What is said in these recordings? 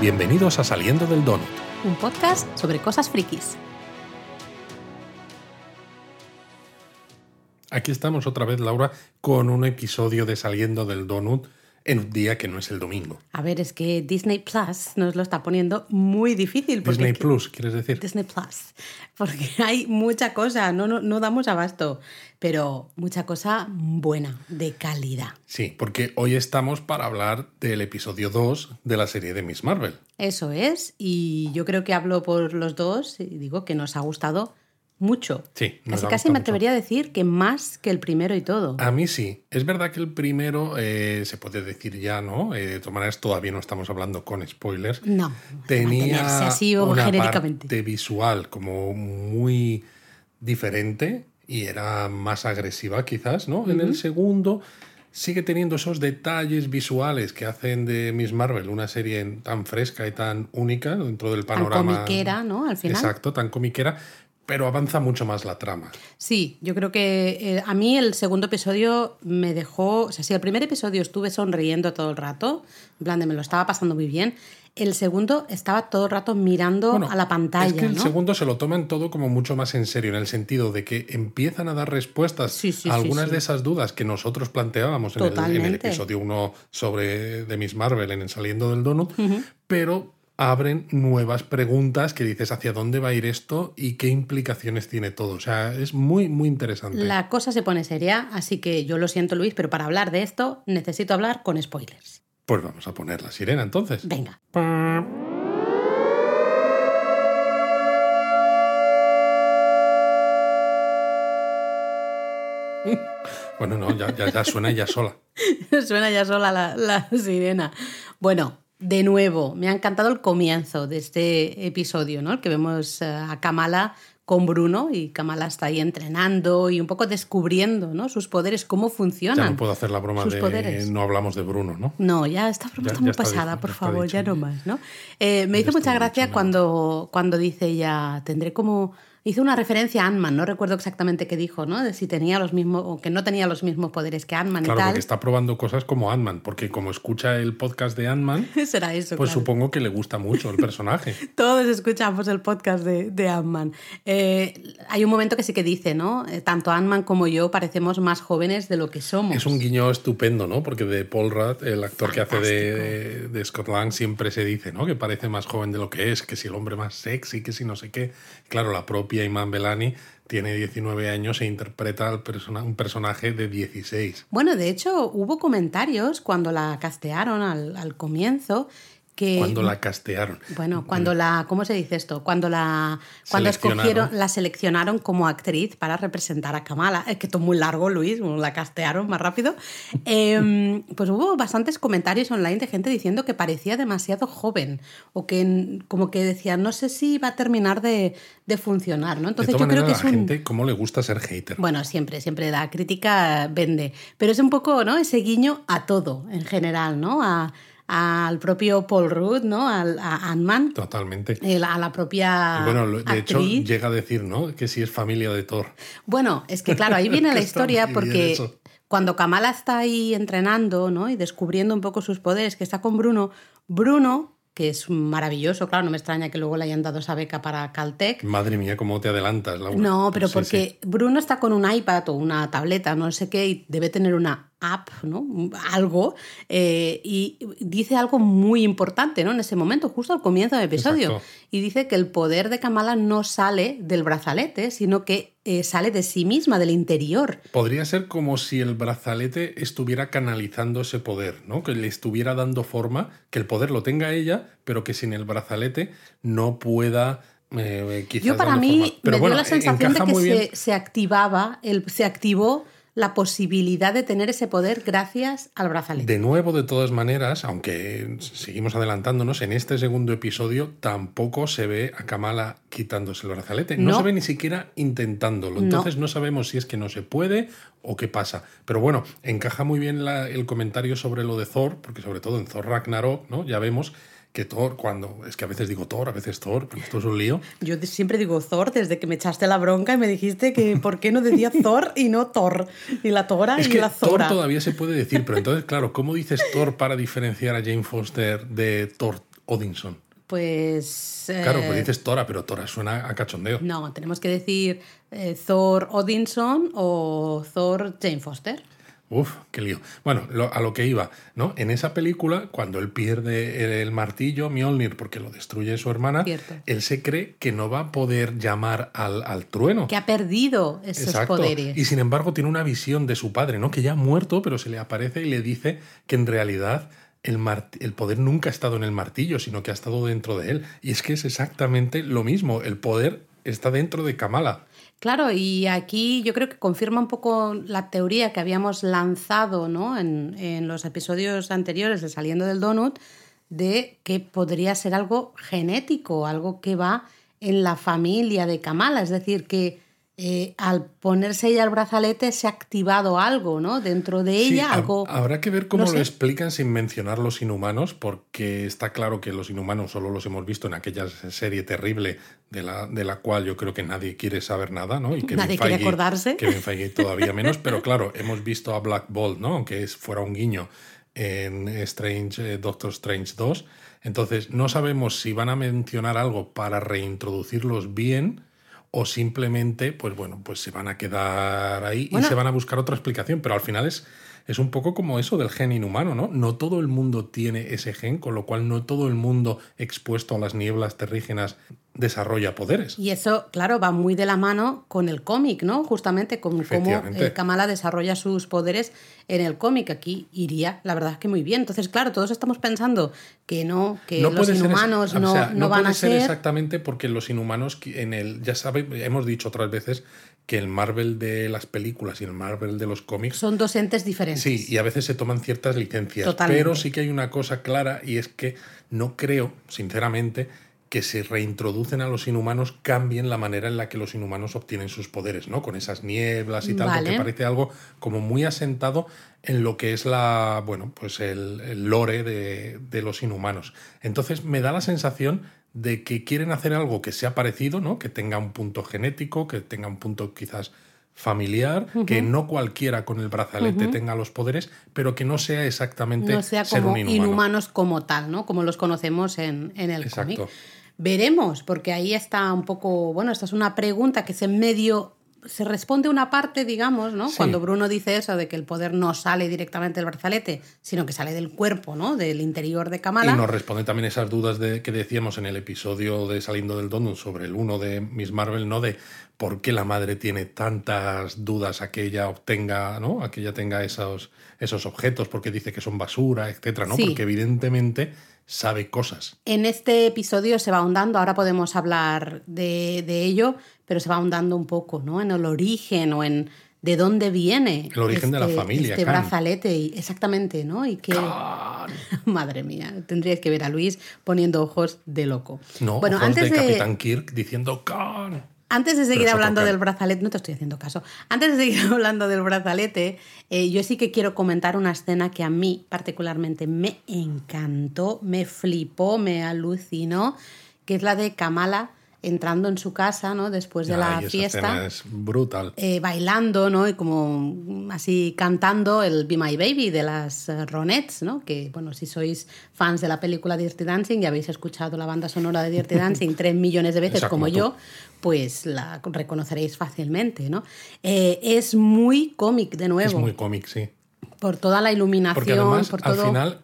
Bienvenidos a Saliendo del Donut. Un podcast sobre cosas frikis. Aquí estamos otra vez, Laura, con un episodio de Saliendo del Donut en un día que no es el domingo. A ver, es que Disney Plus nos lo está poniendo muy difícil. porque Disney Plus, ¿quieres decir? Disney Plus. Porque hay mucha cosa, no, no, no damos abasto, pero mucha cosa buena, de calidad. Sí, porque hoy estamos para hablar del episodio 2 de la serie de Miss Marvel. Eso es, y yo creo que hablo por los dos y digo que nos ha gustado mucho. Sí, nos Casi ha casi me mucho. atrevería a decir que más que el primero y todo. A mí sí. Es verdad que el primero eh, se puede decir ya, ¿no? Eh, de todas maneras, todavía no estamos hablando con spoilers. No, Tenía así o una parte visual como muy diferente y era más agresiva quizás, ¿no? En el segundo sigue teniendo esos detalles visuales que hacen de Miss Marvel una serie tan fresca y tan única dentro del Tan panorama. comiquera, ¿no? Al final. Exacto, tan comiquera, pero avanza mucho más la trama. Sí, yo creo que eh, a mí el segundo episodio me dejó, o sea, si el primer episodio estuve sonriendo todo el rato, en plan de me lo estaba pasando muy bien, el segundo estaba todo el rato mirando Bueno, a la pantalla, Es que el ¿no? segundo se lo toman todo como mucho más en serio, en el sentido de que empiezan a dar respuestas Sí, sí, a algunas sí. de esas dudas que nosotros planteábamos en el, en el Totalmente. episodio 1 sobre de Miss Marvel en el Saliendo del Donut, pero abren nuevas preguntas que dices hacia dónde va a ir esto y qué implicaciones tiene todo. O sea, es muy, muy interesante. La cosa se pone seria, así que yo lo siento Luis, pero para hablar de esto necesito hablar con spoilers. Pues vamos a poner la sirena entonces. Venga. Bueno, no, ya, ya, ya suena ya sola. Suena ya sola la, la sirena. Bueno, de nuevo, me ha encantado el comienzo de este episodio, ¿no? El que vemos eh, a Kamala con Bruno y Kamala está ahí entrenando y un poco descubriendo, ¿no? Sus poderes, cómo Ya funcionan. no puedo hacer la broma sus de poderes. no hablamos de Bruno, ¿no? No, ya esta broma Ya- está ya muy está pasada, dicho, por favor, ya no más, ¿no? Eh, me hizo mucha gracia cuando, cuando dice ella, tendré como... Hizo una referencia a Ant-Man, no recuerdo exactamente qué dijo, ¿no? De si tenía los mismos, o que no tenía los mismos poderes que Ant-Man Claro, y tal. porque está probando cosas como Ant-Man, porque como escucha el podcast de Ant-Man, Será eso, pues claro. supongo que le gusta mucho el personaje. Todos escuchamos el podcast de, de Ant-Man. Eh, hay un momento que sí que dice, ¿no? Eh, Tanto Ant-Man como yo parecemos más jóvenes de lo que somos. Es un guiño estupendo, ¿no? Porque de Paul Rudd, el actor que hace de, de Scott Lang, siempre se dice, ¿no? Que parece más joven de lo que es, que si el hombre más sexy, que si no sé qué. Claro, la propia Iman Belani tiene 19 años e interpreta al persona- un personaje de 16. Bueno, de hecho, hubo comentarios cuando la castearon al, al comienzo que... Cuando la castearon. Bueno, cuando la, ¿cómo se dice esto? Cuando la, cuando escogieron, la seleccionaron como actriz para representar a Kamala. Es que esto es muy largo, Luis, la castearon más rápido. Em, pues hubo bastantes comentarios online de gente diciendo que parecía demasiado joven o que como que decían, no sé si va a terminar de, de funcionar, ¿no? De Entonces todas yo creo que es la un... gente, ¿cómo le gusta ser hater? Bueno, siempre, siempre la crítica vende, pero es un poco, ¿no? Ese guiño a todo en general, ¿no? A- al propio Paul Rudd, ¿no? Al, a Ant-Man, Totalmente. el- a la propia Y bueno, de hecho, llega a decir, ¿no? Que sí es familia de Thor. Bueno, es que claro, ahí viene la historia porque cuando Kamala está ahí entrenando, ¿no? Y descubriendo un poco sus poderes, que está con Bruno, Bruno, que es maravilloso, claro, no me extraña que luego le hayan dado esa beca para Caltech. Madre mía, cómo te adelantas, Laura. No, pero Sí, porque sí. Bruno está con un iPad o una tableta, no sé qué, y debe tener una app, ¿no? Algo, eh, y dice algo muy importante, ¿no? En ese momento, justo al comienzo del episodio. Exacto. Y dice que el poder de Kamala no sale del brazalete, sino que eh, sale de sí misma, del interior. Podría ser como si el brazalete estuviera canalizando ese poder, ¿no? Que le estuviera dando forma, que el poder lo tenga ella, pero que sin el brazalete no pueda. eh, Yo para mí forma. Pero me bueno, dio la sensación de que se, se activaba, el, se activó la posibilidad de tener ese poder gracias al brazalete. De nuevo, de todas maneras, aunque seguimos adelantándonos, en este segundo episodio tampoco se ve a Kamala quitándose el brazalete. No, No. se ve ni siquiera intentándolo. No. Entonces no sabemos si es que no se puede o qué pasa. Pero bueno, encaja muy bien la- el comentario sobre lo de Thor, porque sobre todo en Thor Ragnarok, ¿no? Ya vemos que Thor, cuando. Es que a veces digo Thor, a veces Thor, pero esto es un lío. Yo siempre digo Thor desde que me echaste la bronca y me dijiste que por qué no decía Thor y no Thor. Y la Tora Es y que la Thor Zora. todavía se puede decir, pero entonces, claro, ¿cómo dices Thor para diferenciar a Jane Foster de Thor Odinson. Pues. Claro, pues eh, dices Tora, pero Tora suena a cachondeo. No, tenemos que decir eh, Thor Odinson o Thor Jane Foster. Uf, qué lío. Bueno, lo- a lo que iba, ¿no? En esa película, cuando él pierde el, el martillo, Mjolnir, porque lo destruye su hermana, Cierto. él se cree que no va a poder llamar al, al trueno. Que ha perdido esos Exacto. poderes. Y sin embargo tiene una visión de su padre, ¿no? Que ya ha muerto, pero se le aparece y le dice que en realidad el, el poder nunca ha estado en el martillo, sino que ha estado dentro de él. Y es que es exactamente lo mismo. El poder está dentro de Kamala. Claro, y aquí yo creo que confirma un poco la teoría que habíamos lanzado ¿no? en, en los episodios anteriores de Saliendo del Donut, de que podría ser algo genético, algo que va en la familia de Kamala. Es decir, que eh, al ponerse ella el brazalete se ha activado algo ¿no? dentro de ella, algo... Habrá que ver cómo no lo sé. explican sin mencionar los inhumanos, porque está claro que los inhumanos solo los hemos visto en aquella serie terrible de la, de la cual yo creo que nadie quiere saber nada, ¿no? Y Kevin Nadie quiere Feige- acordarse. Kevin Feige todavía menos, pero claro, hemos visto a Black Bolt, ¿no? Aunque fuera un guiño en Strange, eh, Doctor Strange 2. Entonces, no sabemos si van a mencionar algo para reintroducirlos bien o simplemente, pues bueno, pues se van a quedar ahí Bueno. y se van a buscar otra explicación, pero al final es, es un poco como eso del gen inhumano, ¿no? No todo el mundo tiene ese gen, con lo cual no todo el mundo expuesto a las nieblas terrígenas desarrolla poderes. Y eso, claro, va muy de la mano con el cómic, ¿no? Justamente con cómo eh, Kamala desarrolla sus poderes en el cómic. Aquí iría, la verdad es que muy bien. Entonces, claro, todos estamos pensando que no, que los ser inhumanos o no, sea, no van puede a ser ser. exactamente porque los inhumanos en el ya sabe hemos dicho otras veces que el Marvel de las películas y el Marvel de los cómics Son dos entes diferentes. Sí, y a veces se toman ciertas licencias. Totalmente. Pero sí que hay una cosa clara y es que no creo, sinceramente, que si reintroducen a los inhumanos cambien la manera en la que los inhumanos obtienen sus poderes, ¿no? Con esas nieblas y tal, Vale. porque parece algo como muy asentado en lo que es la, bueno, pues el, el lore de, de los inhumanos. Entonces me da la sensación de que quieren hacer algo que sea parecido, ¿no? Que tenga un punto genético, que tenga un punto quizás familiar, que no cualquiera con el brazalete tenga los poderes, pero que no sea exactamente no sea ser como un inhumano. inhumanos como tal, ¿no? Como los conocemos en, en el cómic. Veremos, porque ahí está un poco, bueno, esta es una pregunta que se medio se responde una parte, digamos, ¿no? Sí. Cuando Bruno dice eso de que el poder no sale directamente del brazalete, sino que sale del cuerpo, ¿no? Del interior de Kamala. Y nos responde también esas dudas de, que decíamos en el episodio de Saliendo del Donut sobre el uno de Miss Marvel, ¿no? De por qué la madre tiene tantas dudas a que ella obtenga, ¿no? A que ella tenga esos, esos objetos, porque dice que son basura, etcétera, ¿no? Sí. Porque evidentemente sabe cosas. En este episodio se va ahondando, ahora podemos hablar de, de ello, pero se va ahondando un poco, ¿no? En el origen o en de dónde viene. El origen de la familia, Este Khan. brazalete, y, exactamente, ¿no? Y que. Madre mía, tendríais que ver a Luis poniendo ojos de loco. No, bueno, ojos antes de de, Capitán Kirk diciendo Khan. Antes de seguir hablando del brazalete, no te estoy haciendo caso. Antes de seguir hablando del brazalete, eh, yo sí que quiero comentar una escena que a mí particularmente me encantó, me flipó, me alucinó, que es la de Kamala entrando en su casa, ¿no? Después de la Ay, fiesta. es brutal. eh, bailando, ¿no? Y como así cantando el Be My Baby de las eh, Ronettes, ¿no? Que, bueno, si sois fans de la película Dirty Dancing y habéis escuchado la banda sonora de Dirty Dancing tres millones de veces como como tú. yo, pues la reconoceréis fácilmente, ¿no? Eh, es muy cómic, de nuevo, Es muy cómic, sí. por toda la iluminación, Porque además, por al todo... final,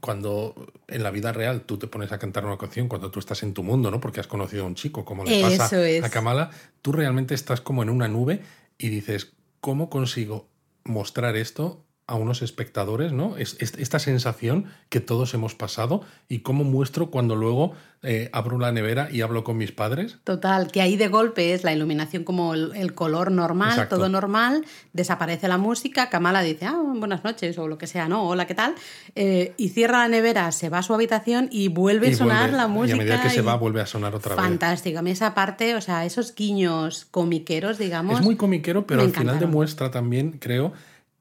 cuando en la vida real tú te pones a cantar una canción, cuando tú estás en tu mundo, ¿no? Porque has conocido a un chico, como le pasa es. a Kamala, tú realmente estás como en una nube y dices, ¿cómo consigo mostrar esto a unos espectadores, ¿no? Es, es- esta sensación que todos hemos pasado y cómo muestro cuando luego eh, abro la nevera y hablo con mis padres. Total, que ahí de golpe es la iluminación como el, el color normal, Exacto. todo normal, desaparece la música, Kamala dice, ah, buenas noches o lo que sea, ¿no? Hola, ¿qué tal? Eh, y cierra la nevera, se va a su habitación y vuelve Y a sonar vuelve- la música. Y a medida que se va, vuelve a sonar otra vez. Fantástico. A mí esa parte, o sea, esos guiños comiqueros, digamos. Es muy comiquero, pero al final demuestra también, creo,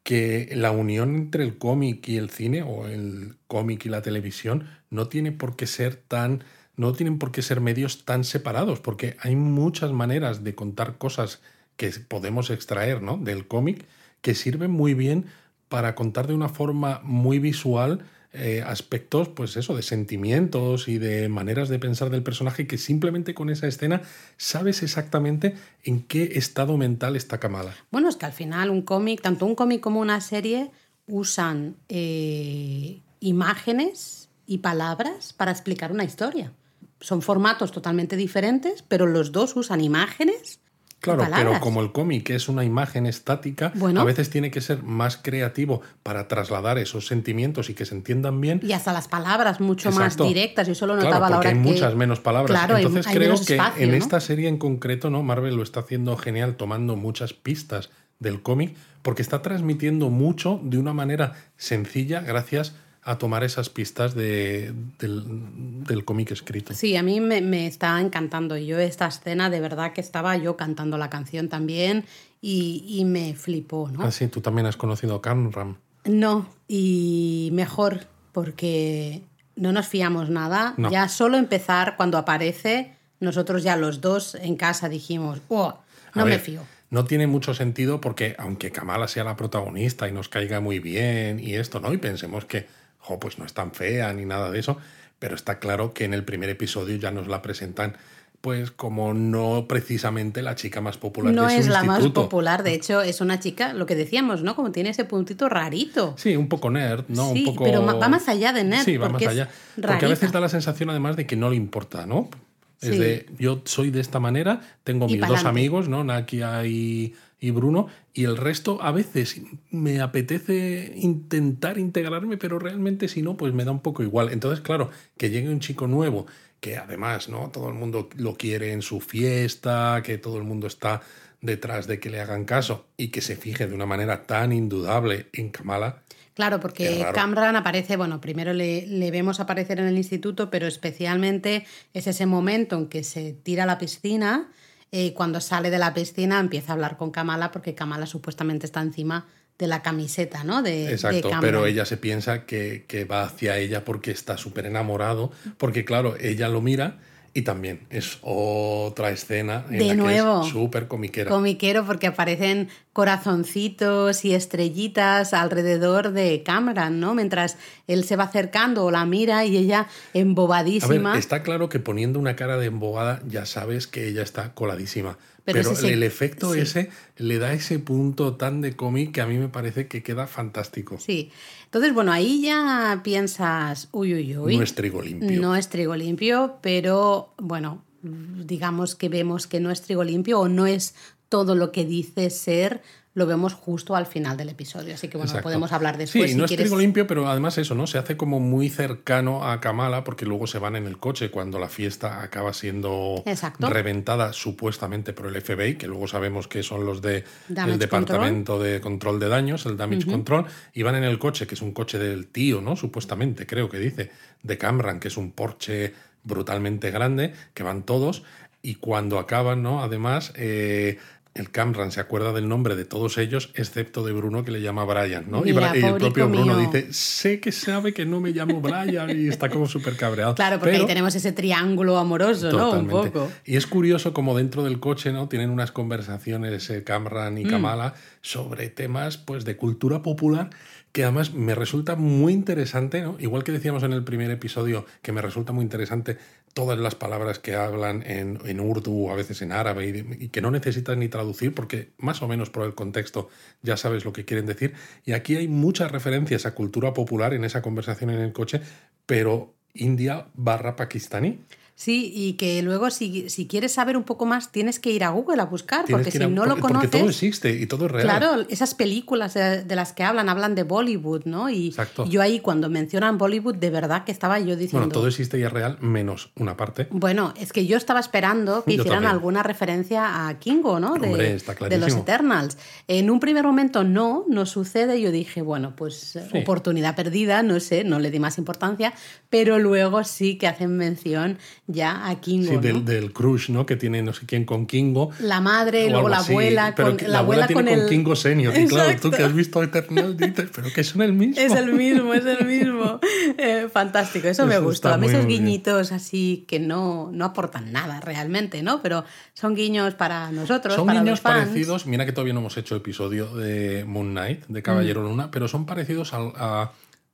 que la unión entre el cómic y el cine, o el cómic y la televisión, no tiene por qué ser tan. no tienen por qué ser medios tan separados, porque hay muchas maneras de contar cosas que podemos extraer ¿no? del cómic que sirven muy bien para contar de una forma muy visual eh, aspectos, pues eso, de sentimientos y de maneras de pensar del personaje que simplemente con esa escena sabes exactamente en qué estado mental está Kamala. Bueno, es que al final un cómic, tanto un cómic como una serie, usan eh, imágenes y palabras para explicar una historia. Son formatos totalmente diferentes, pero los dos usan imágenes Claro, pero como el cómic es una imagen estática, a veces tiene que ser más creativo para trasladar esos sentimientos y que se entiendan bien. Y hasta las palabras mucho más directas. Yo solo notaba claro, porque hay muchas menos palabras. Entonces creo que en esta serie en concreto, ¿no? Marvel lo está haciendo genial, tomando muchas pistas del cómic, porque está transmitiendo mucho de una manera sencilla, gracias a tomar esas pistas de, del, cómic escrito. Sí, a mí me, me, está encantando. Yo esta escena de verdad que estaba yo cantando la canción también y, y me flipó, ¿no? Ah, sí, tú también has conocido a Camram. No, y mejor, porque no nos fiamos nada. Ya solo empezar cuando aparece, nosotros ya los dos en casa dijimos, oh, no me fío. No tiene mucho sentido porque aunque Kamala sea la protagonista y nos caiga muy bien y esto, ¿no? Y pensemos que pues no es tan fea ni nada de eso, pero está claro que en el primer episodio ya nos la presentan pues como no precisamente la chica más popular no de su es la más popular de hecho es una chica lo que decíamos no como tiene ese puntito rarito. Sí un poco nerd no sí, un poco pero va más allá de nerd sí va más allá. Porque a veces da la sensación además de que no le importa no es de yo soy de esta manera tengo mis dos amigos no Nakia y y Bruno, y el resto a veces me apetece intentar integrarme, pero realmente si no, pues me da un poco igual. Entonces, claro, que llegue un chico nuevo, que además, ¿no? Todo el mundo lo quiere en su fiesta, que todo el mundo está detrás de que le hagan caso y que se fije de una manera tan indudable en Kamala. Claro, porque Camran aparece, bueno, primero le, le, vemos aparecer en el instituto, pero especialmente es ese momento en que se tira a la piscina eh, cuando sale de la piscina empieza a hablar con Kamala porque Kamala supuestamente está encima de la camiseta, ¿no? De, Exacto, pero ella se piensa que, que va hacia ella porque está súper enamorado, porque claro, ella lo mira y también es otra escena en de nuevo, súper comiquera. Comiquero porque aparecen corazoncitos y estrellitas alrededor de Cameron, ¿no? Mientras él se va acercando o la mira y ella embobadísima. está claro que poniendo una cara de embobada ya sabes que ella está coladísima. Pero, el efecto ese le da ese punto tan de cómic que a mí me parece que queda fantástico. Sí. Entonces, bueno, ahí ya piensas, uy, uy, uy. No es trigo limpio. No es trigo limpio, pero bueno, digamos que vemos que no es trigo limpio o no es todo lo que dice ser lo vemos justo al final del episodio. Así que bueno, podemos hablar después. Sí, no es trigo limpio, pero además eso, ¿no? Se hace como muy cercano a Kamala porque luego se van en el coche cuando la fiesta acaba siendo reventada supuestamente por el FBI, que luego sabemos que son los del de Departamento de Control de Daños, el Damage Control, y van en el coche, que es un coche del tío, ¿no? Supuestamente, creo que dice, de Camran, que es un Porsche brutalmente grande, que van todos. Y cuando acaban, ¿no? Además, eh, el Camran se acuerda del nombre de todos ellos, excepto de Bruno, que le llama Brian, ¿no? y, el propio Bruno dice, sé que sabe que no me llamo Brian y está como súper cabreado. Claro, porque ahí tenemos ese triángulo amoroso, ¿no? Un poco. Y es curioso como dentro del coche, ¿no? Tienen unas conversaciones eh, Camran y mm. Kamala sobre temas, pues, de cultura popular que además me resulta muy interesante, ¿no? Igual que decíamos en el primer episodio, que me resulta muy interesante todas las palabras que hablan en, en urdu a veces en árabe y, que no necesitas ni traducir porque más o menos por el contexto ya sabes lo que quieren decir. Y aquí hay muchas referencias a cultura popular en esa conversación en el coche, pero India barra pakistaní. Sí, y que luego si, si, quieres saber un poco más tienes que ir a Google a buscar, porque si no lo conoces... Porque todo existe y todo es real. Claro, esas películas de, las que hablan, hablan de Bollywood, ¿no? Y yo ahí cuando mencionan Bollywood, de verdad que estaba yo diciendo... Bueno, todo existe y es real, menos una parte. Bueno, es que yo estaba esperando que hicieran alguna referencia a Kingo, ¿no? De, de, los Eternals. En un primer momento no, no sucede. Yo dije, bueno, pues oportunidad perdida, no sé, no le di más importancia, pero luego sí que hacen mención ya a Kingo. Sí, del, del, crush, ¿no? Que tiene no sé quién con Kingo. La madre, luego la abuela. Con, la, abuela, tiene con, Kingo senior. Y claro, tú que has visto Eternal dices, pero que son el mismo. Es el mismo, es el mismo. Eh, fantástico, eso, me gustó. A mí esos guiñitos así que no, no aportan nada realmente, ¿no? Pero son guiños para nosotros. Son para guiños los fans. parecidos. Mira que todavía no hemos hecho episodio de Moon Knight, de Caballero mm. Luna, pero son parecidos a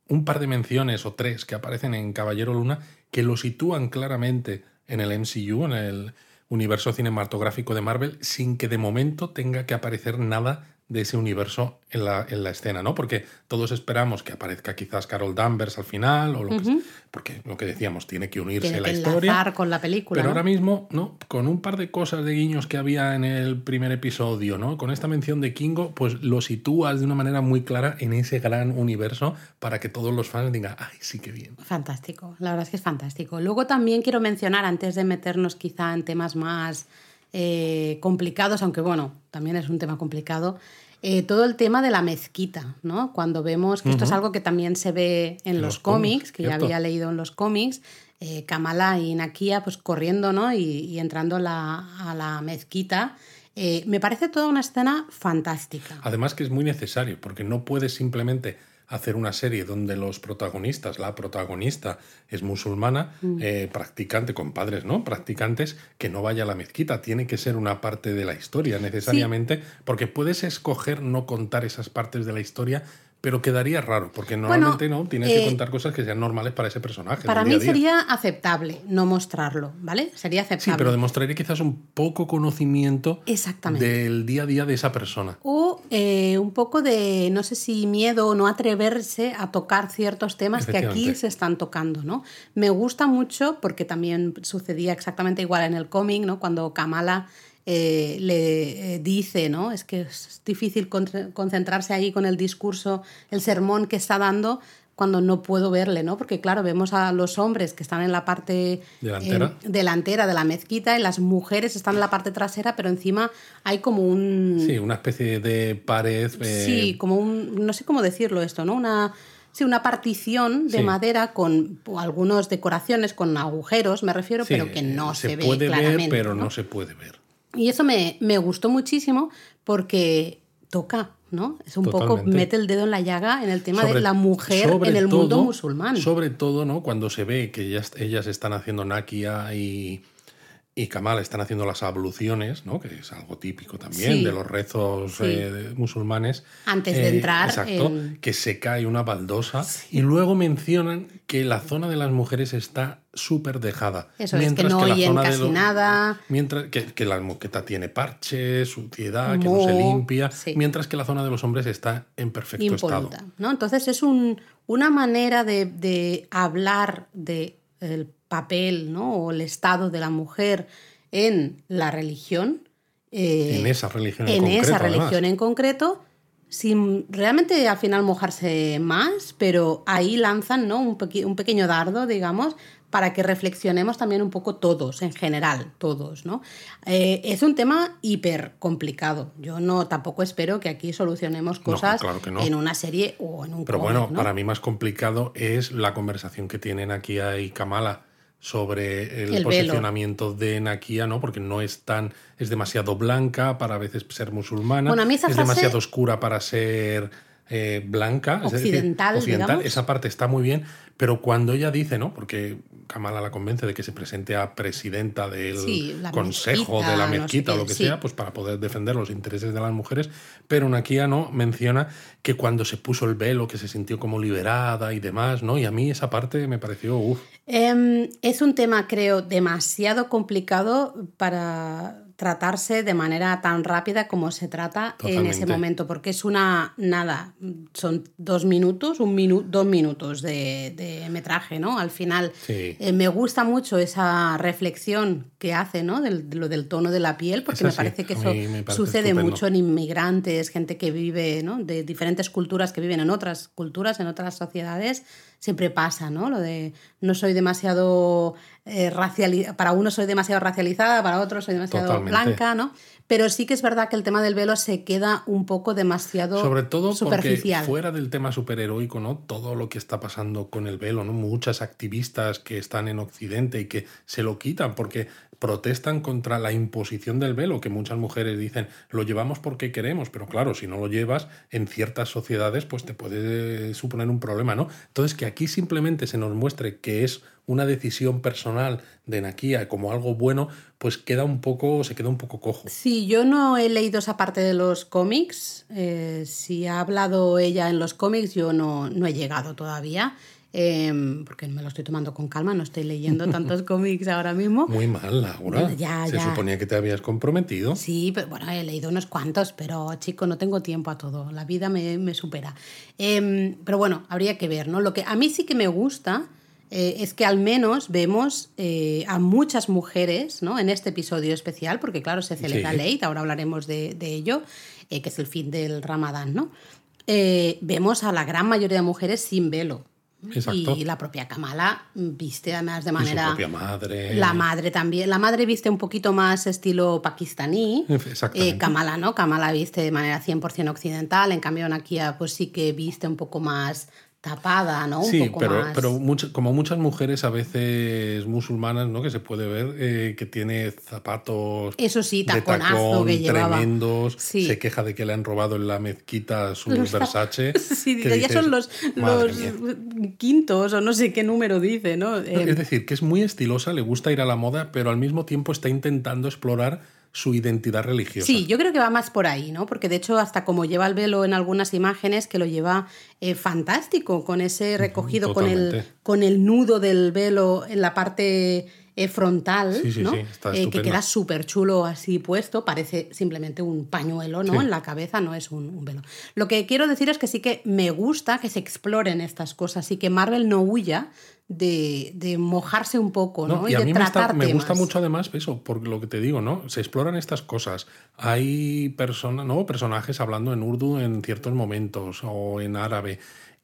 un par de menciones o tres que aparecen en Caballero Luna que lo sitúan claramente en el MCU, en el universo cinematográfico de Marvel, sin que de momento tenga que aparecer nada de ese universo en la, en la, escena, ¿no? Porque todos esperamos que aparezca quizás Carol Danvers al final, o lo que, porque lo que decíamos, tiene que unirse tiene la que historia. con la película. Pero ¿no? ahora mismo, ¿no? Con un par de cosas de guiños que había en el primer episodio, ¿no? Con esta mención de Kingo, pues lo sitúas de una manera muy clara en ese gran universo para que todos los fans digan, ay, sí que bien. Fantástico, la verdad es que es fantástico. Luego también quiero mencionar, antes de meternos quizá en temas más eh, complicados, aunque bueno, también es un tema complicado, eh, todo el tema de la mezquita, ¿no? Cuando vemos que esto es algo que también se ve en, los, cómics, que ya había leído en los cómics, eh, Kamala y Nakia pues corriendo, ¿no? Y, y entrando la, a la mezquita. Eh, me parece toda una escena fantástica. Además que es muy necesario, porque no puedes simplemente hacer una serie donde los protagonistas, la protagonista es musulmana, mm. eh, practicante, con padres, ¿no? Practicantes, que no vaya a la mezquita. Tiene que ser una parte de la historia necesariamente, sí. porque puedes escoger no contar esas partes de la historia pero quedaría raro, porque normalmente bueno, no tienes eh, que contar cosas que sean normales para ese personaje. Para día mí sería aceptable no mostrarlo, ¿vale? Sería aceptable. Sí, pero demostraría quizás un poco conocimiento del día a día de esa persona. O eh, un poco de, no sé si miedo o no atreverse a tocar ciertos temas que aquí se están tocando, ¿no? Me gusta mucho, porque también sucedía exactamente igual en el cómic, ¿no? Cuando Kamala eh, le eh, dice, ¿no? Es que es difícil concentrarse ahí con el discurso, el sermón que está dando cuando no puedo verle, ¿no? Porque claro, vemos a los hombres que están en la parte delantera, eh, delantera de la mezquita y las mujeres están en la parte trasera, pero encima hay como un... Sí, una especie de pared. Sí, como un... no sé cómo decirlo esto, ¿no? Una... Sí, una partición de sí. madera con algunas decoraciones, con agujeros, me refiero, sí, pero que no se, se ve puede claramente. ver, pero ¿no? no se puede ver. Y eso me, me, gustó muchísimo porque toca, ¿no? Es un Totalmente. poco, mete el dedo en la llaga en el tema Sobre- de la mujer en el todo- mundo musulmán. Sobre todo, ¿no? Cuando se ve que ellas, ellas están haciendo Nakia y, y Kamal están haciendo las abluciones, ¿no? Que es algo típico también Sí. de los rezos Sí. eh, de- musulmanes. Antes de entrar Exacto, que se cae una baldosa y luego mencionan que la zona de las mujeres está súper dejada. Eso es, que mientras no la oyen zona de casi los- nada. Mientras que, que la moqueta tiene parches, suciedad, que no se limpia, mientras que la zona de los hombres está en perfecto estado. ¿no? Entonces es un, una manera de, de hablar del papel ¿no? o el estado de la mujer en la religión. eh, En esa religión en en concreto, esa además. religión en concreto, sin realmente al final mojarse más, pero ahí lanzan ¿no? un, peque- un pequeño dardo, digamos, para que reflexionemos también un poco todos, en general, todos, ¿no? Eh, es un tema hiper complicado. Yo no tampoco espero que aquí solucionemos No, cosas claro que no. en una serie o en un Pero cómic, bueno, ¿no? para mí más complicado es la conversación que tienen Nakia y Kamala sobre el, El velo. posicionamiento de Nakia, ¿no? Porque no es tan. es demasiado blanca para a veces ser musulmana. Bueno, a mí esa es frase- demasiado oscura para ser eh, blanca. es decir, Occidental. Esa parte está muy bien. Pero cuando ella dice, ¿no? Porque Kamala la convence de que se presente a presidenta del Sí, consejo mezquita, de la no sé mezquita o lo que sí. sea, pues para poder defender los intereses de las mujeres, pero Nakia no menciona que cuando se puso el velo, que se sintió como liberada y demás, ¿no? Y a mí esa parte me pareció, uff, Em, es un tema, creo, demasiado complicado para tratarse de manera tan rápida como se trata en ese momento, porque es una, nada, son dos minutos, un minu dos minutos de, de metraje, ¿no? Al final, Sí. eh, me gusta mucho esa reflexión que hace, ¿no? Del, de lo del tono de la piel, porque me parece que eso parece sucede estupendo. mucho en inmigrantes, gente que vive, ¿no? De diferentes culturas que viven en otras culturas, en otras sociedades, siempre pasa, ¿no? Lo de no soy demasiado eh, racializada, para uno soy demasiado racializada, para otro soy demasiado Totalmente. blanca, ¿no? Pero sí que es verdad que el tema del velo se queda un poco demasiado Sobre todo porque superficial. fuera del tema superheroico, ¿no? Todo lo que está pasando con el velo, ¿no? Muchas activistas que están en Occidente y que se lo quitan porque protestan contra la imposición del velo, que muchas mujeres dicen, lo llevamos porque queremos, pero claro, si no lo llevas en ciertas sociedades, pues te puede suponer un problema, ¿no? Entonces, que aquí simplemente se nos muestre que es una decisión personal de Nakia como algo bueno, pues queda un poco, se queda un poco cojo. Sí, yo no he leído esa parte de los cómics. Eh, si ha hablado ella en los cómics, yo no, no he llegado todavía. Em, porque me lo estoy tomando con calma, no estoy leyendo tantos cómics ahora mismo. Muy mal, Laura. ya, Se suponía que te habías comprometido. Sí, pero bueno, he leído unos cuantos, pero chico, no tengo tiempo a todo. La vida me, me supera. Em, pero bueno, habría que ver, ¿no? Lo que a mí sí que me gusta eh, es que al menos vemos eh, a muchas mujeres, ¿no? En este episodio especial, porque claro, se celebra sí. Leit, ahora hablaremos de, de ello, eh, que es el fin del Ramadán, ¿no? vemos a la gran mayoría de mujeres sin velo. Exacto. Y la propia Kamala viste además de manera. Y su propia madre. La madre también. La madre viste un poquito más estilo pakistaní. Eh, Kamala, ¿no? Kamala viste de manera 100% occidental. En cambio, Nakia, pues sí que viste un poco más tapada, ¿no? Un sí, poco pero, más... pero mucho, como muchas mujeres a veces musulmanas, ¿no? Que se puede ver eh, que tiene zapatos Eso sí, de taconazo tacón que llevaba. tremendos, Sí. se queja de que le han robado en la mezquita sus Los Versace. Sí, que ya son los, "Madre los mía". quintos o no sé qué número dice, ¿no? Eh, Es decir, que es muy estilosa, le gusta ir a la moda, pero al mismo tiempo está intentando explorar su identidad religiosa. Sí, yo creo que va más por ahí, ¿no? Porque de hecho, hasta como lleva el velo en algunas imágenes, que lo lleva eh, fantástico, con ese recogido, con el, con el nudo del velo en la parte eh, frontal, Sí, sí, ¿no? sí, está Eh, que queda súper chulo así puesto, parece simplemente un pañuelo, ¿no? En la cabeza, no es un, un velo. Lo que quiero decir es que sí que me gusta que se exploren estas cosas y que Marvel no huya de, de mojarse un poco, ¿no? y a de mí me, está- me gusta mucho además eso, por lo que te digo, ¿no? Se exploran estas cosas. Hay personas, ¿no? personajes hablando en urdu en ciertos momentos o en árabe.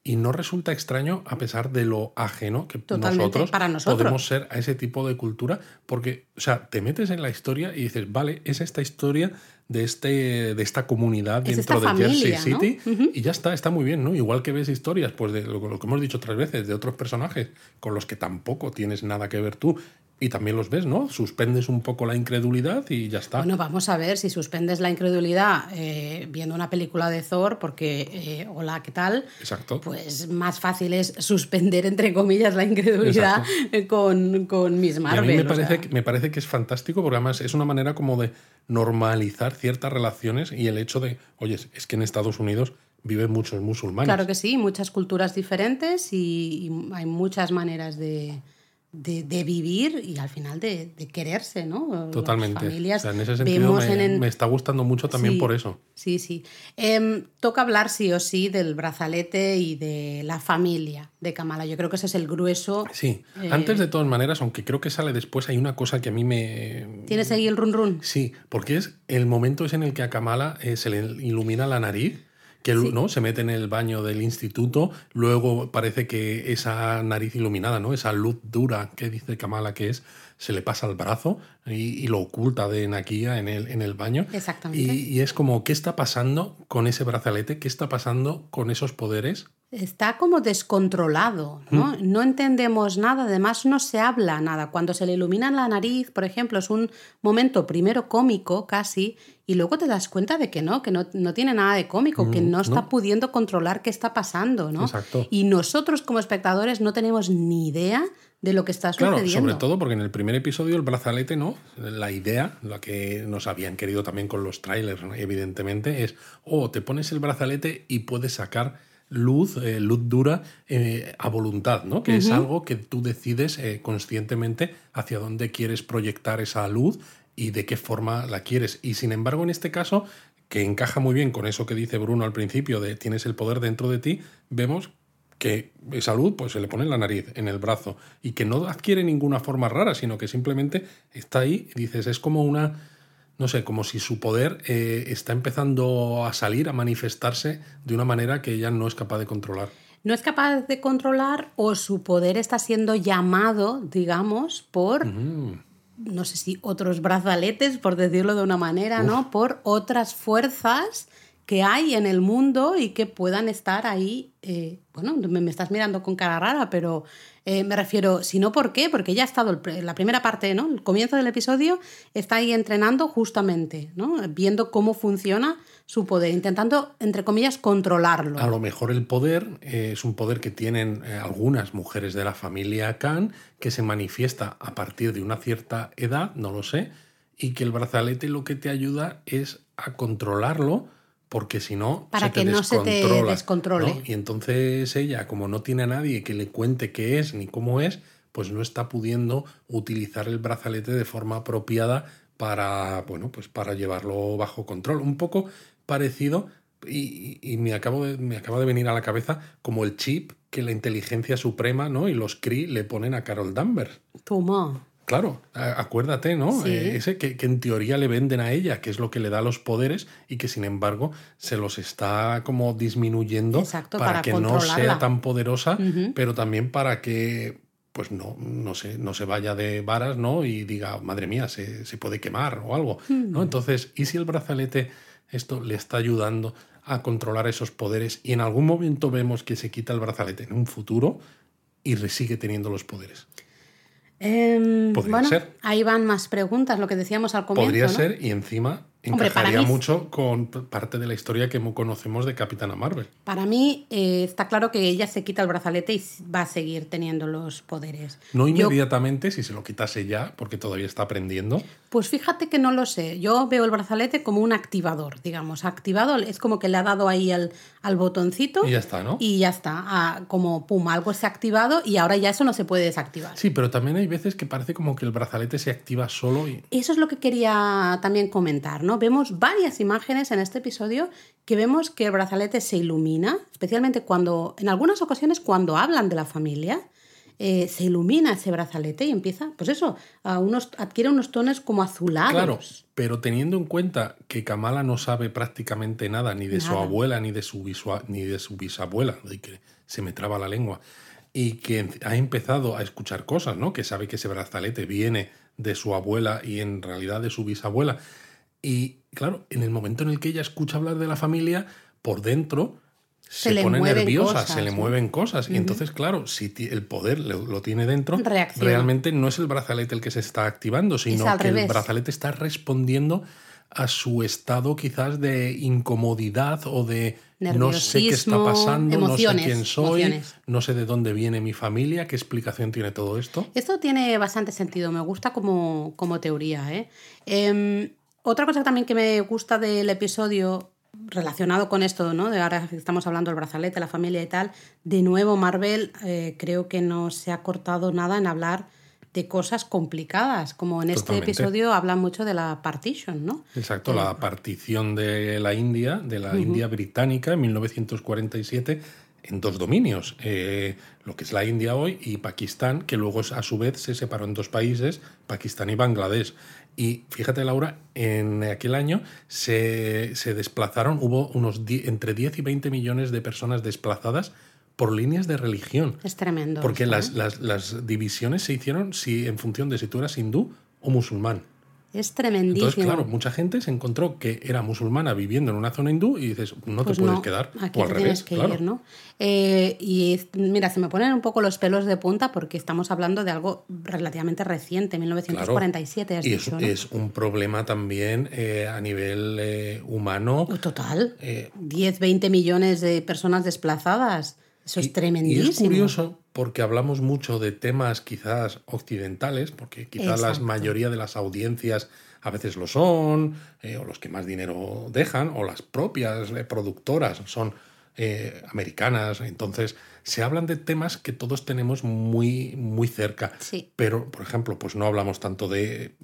Y no resulta extraño a pesar de lo ajeno que nosotros, para nosotros. podemos ser a ese tipo de cultura, porque, o sea, te metes en la historia y dices, vale, es esta historia de, este, de esta comunidad Es dentro esta de Jersey. City y ya está, está muy bien, ¿no? Igual que ves historias, pues de lo, lo que hemos dicho otras veces, de otros personajes con los que tampoco tienes nada que ver tú y también los ves, ¿no? Suspendes un poco la incredulidad y ya está. Bueno, vamos a ver si suspendes la incredulidad eh, viendo una película de Thor, porque, eh, hola, ¿qué tal? Exacto. Pues más fácil es suspender, entre comillas, la incredulidad con, con Miss Y a Marvel. mí me parece, sea. que- me parece que es fantástico porque además es una manera como de normalizar ciertas relaciones y el hecho de, oye, es que en Estados Unidos viven muchos musulmanes. Claro que sí, muchas culturas diferentes y, y hay muchas maneras de, de- de vivir y al final de, de quererse, ¿no? Las Totalmente. familias O sea, en ese sentido me, en- en- me está gustando mucho también Sí, por eso. Sí, sí. Em, toca hablar sí o sí del brazalete y de la familia de Kamala. Yo creo que ese es el grueso. Sí, Eh, antes de todas maneras, aunque creo que sale después, hay una cosa que a mí me... ¿Tienes ahí el run run? Sí, porque es el momento es en el que a Kamala eh, se le ilumina la nariz, que ¿no? se mete en el baño del instituto, luego parece que esa nariz iluminada, ¿no? esa luz dura que dice Kamala que es, se le pasa al brazo y, y lo oculta de Nakia en el, en el baño. Exactamente. Y, y es como, ¿qué está pasando con ese brazalete? ¿Qué está pasando con esos poderes? Está como descontrolado, ¿no? No entendemos nada, además no se habla nada. Cuando se le ilumina la nariz, por ejemplo, es un momento primero cómico casi, y luego te das cuenta de que no, que no, no tiene nada de cómico, que no está no. pudiendo controlar qué está pasando, ¿no? Exacto. Y nosotros como espectadores no tenemos ni idea de lo que está Claro, sucediendo. sobre todo porque en el primer episodio el brazalete, ¿no? La idea, la que nos habían querido también con los trailers, ¿no? evidentemente, es, oh, te pones el brazalete y puedes sacar luz, eh, luz dura eh, a voluntad, ¿no? Que es algo que tú decides eh, conscientemente hacia dónde quieres proyectar esa luz y de qué forma la quieres. Y sin embargo, en este caso, que encaja muy bien con eso que dice Bruno al principio de tienes el poder dentro de ti, vemos que esa luz pues se le pone en la nariz, en el brazo, y que no adquiere ninguna forma rara, sino que simplemente está ahí y dices, es como una, no sé, como si su poder eh, está empezando a salir, a manifestarse de una manera que ella no es capaz de controlar. no es capaz de controlar o su poder está siendo llamado, digamos, por, Mm, no sé si otros brazaletes, por decirlo de una manera, ¿no? Por otras fuerzas que hay en el mundo y que puedan estar ahí. Eh, bueno, me, me, estás mirando con cara rara, pero eh, me refiero, si no, ¿por qué? Porque ya ha estado la primera parte, ¿no? El comienzo del episodio está ahí entrenando justamente, ¿no? Viendo cómo funciona su poder, intentando, entre comillas, controlarlo. A lo mejor el poder eh, es un poder que tienen eh, algunas mujeres de la familia Khan que se manifiesta a partir de una cierta edad, no lo sé, y que el brazalete lo que te ayuda es a controlarlo porque si no para que no se te descontrole y entonces ella como no tiene a nadie que le cuente qué es ni cómo es pues no está pudiendo utilizar el brazalete de forma apropiada para bueno pues para llevarlo bajo control un poco parecido y, me, acabo de, me acaba de venir a la cabeza como el chip que la inteligencia suprema ¿no? y los Kree le ponen a Carol Danvers. Toma. Claro, acuérdate, ¿no? Eh, ese que, en teoría le venden a ella, que es lo que le da los poderes y que sin embargo se los está como disminuyendo para, que no sea tan poderosa, pero también para que pues no, no sé, no se vaya de varas, ¿no? Y diga, madre mía, se, se puede quemar o algo, ¿no? Entonces, ¿y si el brazalete esto le está ayudando a controlar esos poderes y en algún momento vemos que se quita el brazalete en un futuro y sigue teniendo los poderes? Eh, bueno, ser. Ahí van más preguntas, lo que decíamos al comienzo. Podría ser, y encima encajaría mucho con parte de la historia que conocemos de Capitana Marvel. Para mí eh, está claro que ella se quita el brazalete y va a seguir teniendo los poderes. No inmediatamente, si se lo quitase ya, porque todavía está aprendiendo. Pues fíjate que no lo sé. Yo veo el brazalete como un activador, digamos. Activado es como que le ha dado ahí al, al botoncito. Y ya está, ¿no? Y ya está. Ah, como, pum, algo se ha activado y ahora ya eso no se puede desactivar. Sí, pero también hay veces que parece como que el brazalete se activa solo. Y... Eso es lo que quería también comentar, ¿no? Vemos varias imágenes en este episodio que vemos que el brazalete se ilumina, especialmente cuando, en algunas ocasiones, cuando hablan de la familia, eh, se ilumina ese brazalete y empieza, pues eso, a unos, adquiere unos tonos como azulados. Claro, pero teniendo en cuenta que Kamala no sabe prácticamente nada, ni de su abuela, ni de su, ni de su bisabuela, de que se me traba la lengua, y que ha empezado a escuchar cosas, ¿no? Que sabe que ese brazalete viene de su abuela y en realidad de su bisabuela, y claro, en el momento en el que ella escucha hablar de la familia, por dentro se, pone nerviosa, se le mueven cosas. Y entonces, claro, si el poder lo, tiene dentro, realmente no es el brazalete el que se está activando, sino que el brazalete está respondiendo a su estado quizás de incomodidad o de no sé qué está pasando, no sé quién soy, no sé de dónde viene mi familia, qué explicación tiene todo esto. Esto tiene bastante sentido, me gusta como, como teoría. ¿eh? Em, otra cosa también que me gusta del episodio relacionado con esto, ¿no? De ahora estamos hablando del brazalete, la familia y tal, de nuevo Marvel eh, creo que no se ha cortado nada en hablar de cosas complicadas, como en este episodio habla mucho de la partition, ¿no? Exacto, la partición de la India, de la India británica en 1947 en dos dominios, eh, lo que es la India hoy y Pakistán, que luego a su vez se separó en dos países, Pakistán y Bangladesh. Y fíjate, Laura, en aquel año se, desplazaron, hubo unos entre 10 y 20 millones de personas desplazadas por líneas de religión. Es tremendo. Porque las, las, las, divisiones se hicieron si, en función de si tú eras hindú o musulmán. Es tremendísimo. Entonces, claro, mucha gente se encontró que era musulmana viviendo en una zona hindú y dices, no te pues puedes quedar. Aquí o al revés, que ir, ¿no? Eh, y mira, se me ponen un poco los pelos de punta porque estamos hablando de algo relativamente reciente, 1947. y es, es, un problema también eh, a nivel eh, humano. Total. 10, 20 millones de personas desplazadas. Eso es tremendísimo. Y es curioso porque hablamos mucho de temas quizás occidentales, porque quizás la mayoría de las audiencias a veces lo son, eh, o los que más dinero dejan, o las propias eh, productoras son eh, americanas. Entonces, se hablan de temas que todos tenemos muy, muy cerca. Pero, por ejemplo, pues no hablamos tanto de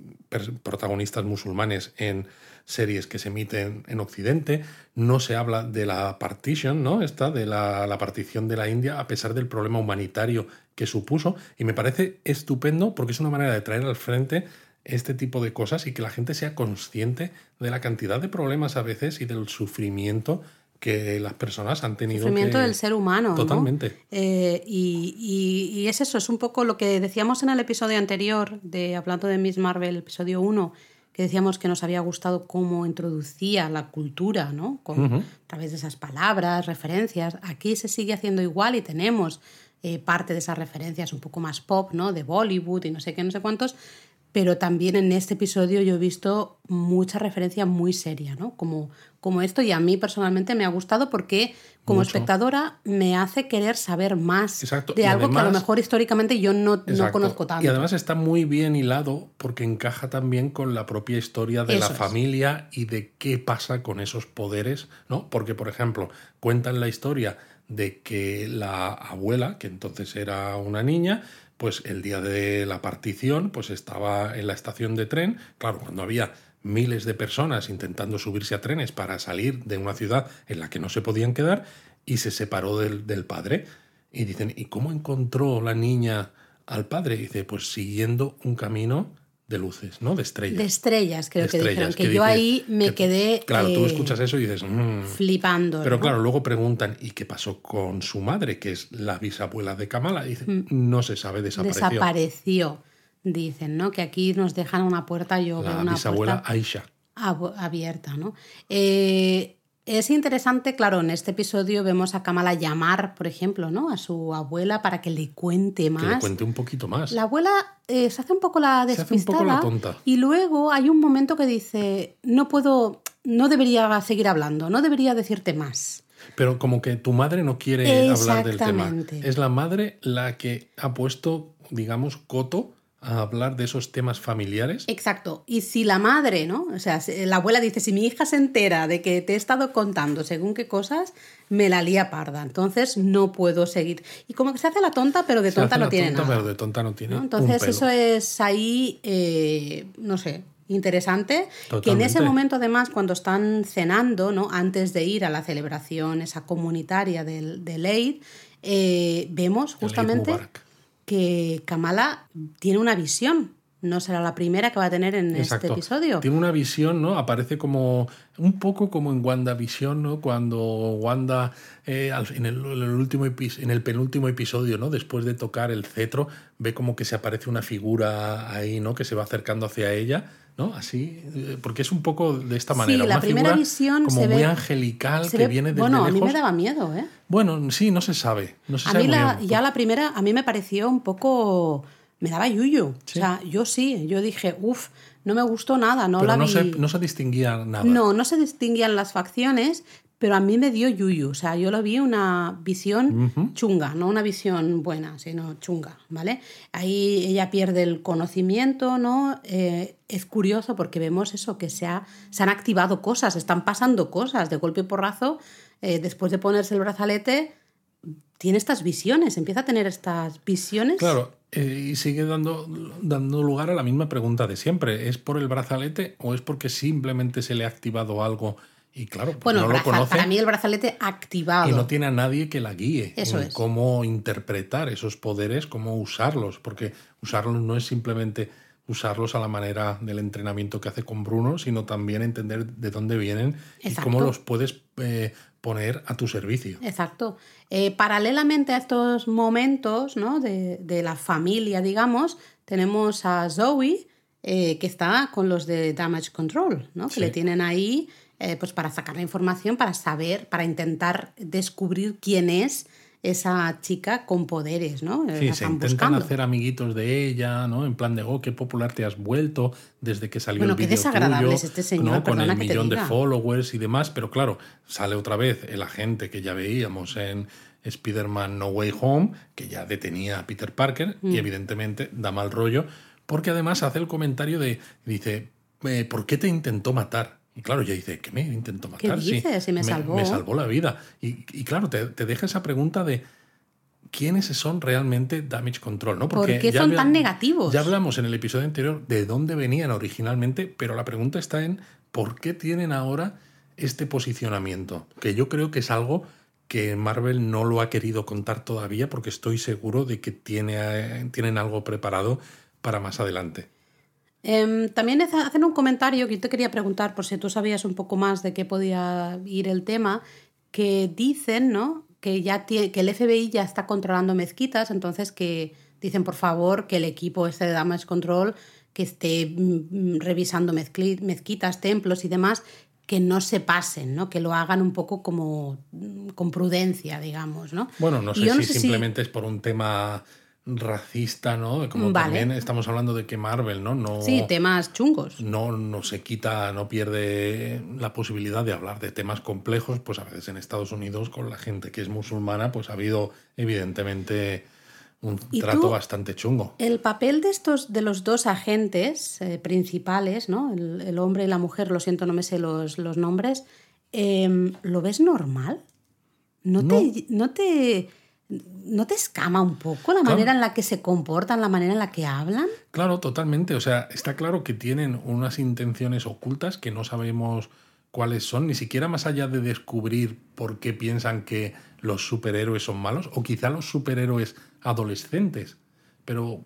protagonistas musulmanes en series que se emiten en Occidente, no se habla de la partition, ¿no? Esta, de la, la, partición de la India, a pesar del problema humanitario que supuso, y me parece estupendo porque es una manera de traer al frente este tipo de cosas y que la gente sea consciente de la cantidad de problemas a veces y del sufrimiento que las personas han tenido. Sufrimiento del ser humano. Totalmente. Eh, y, y, es eso, es un poco lo que decíamos en el episodio anterior, de hablando de Miss Marvel, episodio 1, que decíamos que nos había gustado cómo introducía la cultura, ¿no? Con, A través de esas palabras, referencias. Aquí se sigue haciendo igual y tenemos eh, parte de esas referencias un poco más pop, ¿no? De Bollywood y no sé qué, no sé cuántos. Pero también en este episodio yo he visto mucha referencia muy seria, ¿no? Como, como esto, y a mí personalmente me ha gustado porque como espectadora me hace querer saber más de algo que a lo mejor históricamente yo no, no, conozco tanto. Y además está muy bien hilado porque encaja también con la propia historia de la familia y de qué pasa con esos poderes, ¿no? Porque, por ejemplo, cuentan la historia de que la abuela, que entonces era una niña, pues el día de la partición, pues estaba en la estación de tren, claro, cuando había miles de personas intentando subirse a trenes para salir de una ciudad en la que no se podían quedar, y se separó del, del padre. Y dicen, ¿y cómo encontró la niña al padre? Y dice, pues siguiendo un camino de luces, ¿no? De estrellas. De estrellas, creo que dijeron. Que, yo ahí me quedé. Claro, tú eh, escuchas eso y dices. Mm". flipando. Pero claro, luego preguntan, ¿y qué pasó con su madre, que es la bisabuela de Kamala? Y dicen, mm. no se sabe, desapareció. Desapareció, dicen, ¿no? Que aquí nos dejan una puerta, yo la veo una bisabuela Aisha. Abierta, ¿no? Eh, es interesante, claro, en este episodio vemos a Kamala llamar, por ejemplo, ¿no? a su abuela para que le cuente más. Que le cuente un poquito más. La abuela eh, se hace un poco la despistada. Se hace un poco la tonta. Y luego hay un momento que dice, no puedo, no debería seguir hablando, no debería decirte más. Pero como que tu madre no quiere hablar del tema. Es la madre la que ha puesto, digamos, coto a hablar de esos temas familiares. Exacto. Y si la madre, ¿no? O sea, la abuela dice, si mi hija se entera de que te he estado contando según qué cosas, me la lía parda. Entonces no puedo seguir. Y como que se hace la tonta, pero de tonta no tiene nada. Pero de tonta no tiene. Entonces eso es ahí, eh, no sé, interesante. Que en ese momento, además, cuando están cenando, ¿no? Antes de ir a la celebración esa comunitaria del, del Eid, eh, vemos justamente que Kamala tiene una visión. No será la primera que va a tener en este episodio. Tiene una visión, ¿no? Aparece como un poco como en WandaVision, ¿no? Cuando Wanda eh, en, el, último en el penúltimo episodio, ¿no? Después de tocar el cetro, ve como que se aparece una figura ahí, ¿no? Que se va acercando hacia ella. ¿No? Así, eh, porque es un poco de esta manera. Sí, la primera visión como muy angelical que viene desde Bueno, a mí me daba miedo, ¿eh? Bueno, sí, no se sabe. No se a mí ya la primera, a mí me pareció un poco, me daba yuyu. O sea, yo sí, yo dije, uff, no me gustó nada, no la no vi... Se, no se distinguía nada. No, no se distinguían las facciones, pero a mí me dio yuyu, o sea, yo lo vi una visión chunga, no una visión buena, sino chunga, ¿vale? Ahí ella pierde el conocimiento, ¿no? Eh, es curioso porque vemos eso, que se, se han activado cosas, están pasando cosas de golpe y porrazo, eh, después de ponerse el brazalete, tiene estas visiones, empieza a tener estas visiones. Claro, eh, y sigue dando, dando lugar a la misma pregunta de siempre, ¿es por el brazalete o es porque simplemente se le ha activado algo? Y claro, bueno, no lo conoce. Para mí el brazalete activado. Y no tiene a nadie que la guíe Eso en cómo interpretar esos poderes, cómo usarlos, porque usarlos no es simplemente usarlos a la manera del entrenamiento que hace con Bruno, sino también entender de dónde vienen y cómo los puedes eh, poner a tu servicio. Exacto. Eh, paralelamente a estos momentos ¿no? de, de, la familia, digamos, tenemos a Zoe, eh, que está con los de Damage Control, ¿no? que le tienen ahí eh, pues para sacar la información, para saber, para intentar descubrir quién es esa chica con poderes, ¿no? Eh, sí, se intentan hacer amiguitos de ella, ¿no? En plan de, oh, qué popular te has vuelto desde que salió el vídeo qué desagradable es este señor, Con el millón de followers y demás, pero claro, sale otra vez el agente que ya veíamos en Spider-Man No Way Home, que ya detenía a Peter Parker y mm. evidentemente da mal rollo, porque además hace el comentario de, dice, eh, ¿por qué te intentó matar? Y claro, ya dice, ¿qué me intentó matar? ¿Qué dices? Sí, me, salvó. Me salvó la vida. Y, claro, te, deja esa pregunta de quiénes son realmente Damage Control, ¿no? Porque ¿Por qué son tan negativos? Ya hablamos en el episodio anterior de dónde venían originalmente, pero la pregunta está en por qué tienen ahora este posicionamiento, que yo creo que es algo que Marvel no lo ha querido contar todavía porque estoy seguro de que tiene, eh, tienen algo preparado para más adelante. Em, también hacen un comentario que yo te quería preguntar, por si tú sabías un poco más de qué podía ir el tema, que dicen ¿no? que, ya que el FBI ya está controlando mezquitas, entonces que dicen por favor que el equipo este de Damage Control que esté mm, revisando mezquitas, templos y demás, que no se pasen, ¿no? Que lo hagan un poco como mm, con prudencia, digamos, ¿no? Bueno, no sé, si simplemente es por un tema racista, ¿no? Como también estamos hablando de que Marvel, ¿no? no sí, temas chungos. No, no se quita, no pierde la posibilidad de hablar de temas complejos, pues a veces en Estados Unidos con la gente que es musulmana, pues ha habido evidentemente un trato bastante chungo. El papel de estos, de los dos agentes eh, principales, ¿no? El, hombre y la mujer, lo siento, no me sé los, los nombres, em, ¿lo ves normal? ¿No, te, no te ¿No te escama un poco la manera en la que se comportan, la manera en la que hablan? Claro, totalmente. O sea, está claro que tienen unas intenciones ocultas que no sabemos cuáles son, ni siquiera más allá de descubrir por qué piensan que los superhéroes son malos, o quizá los superhéroes adolescentes. Pero.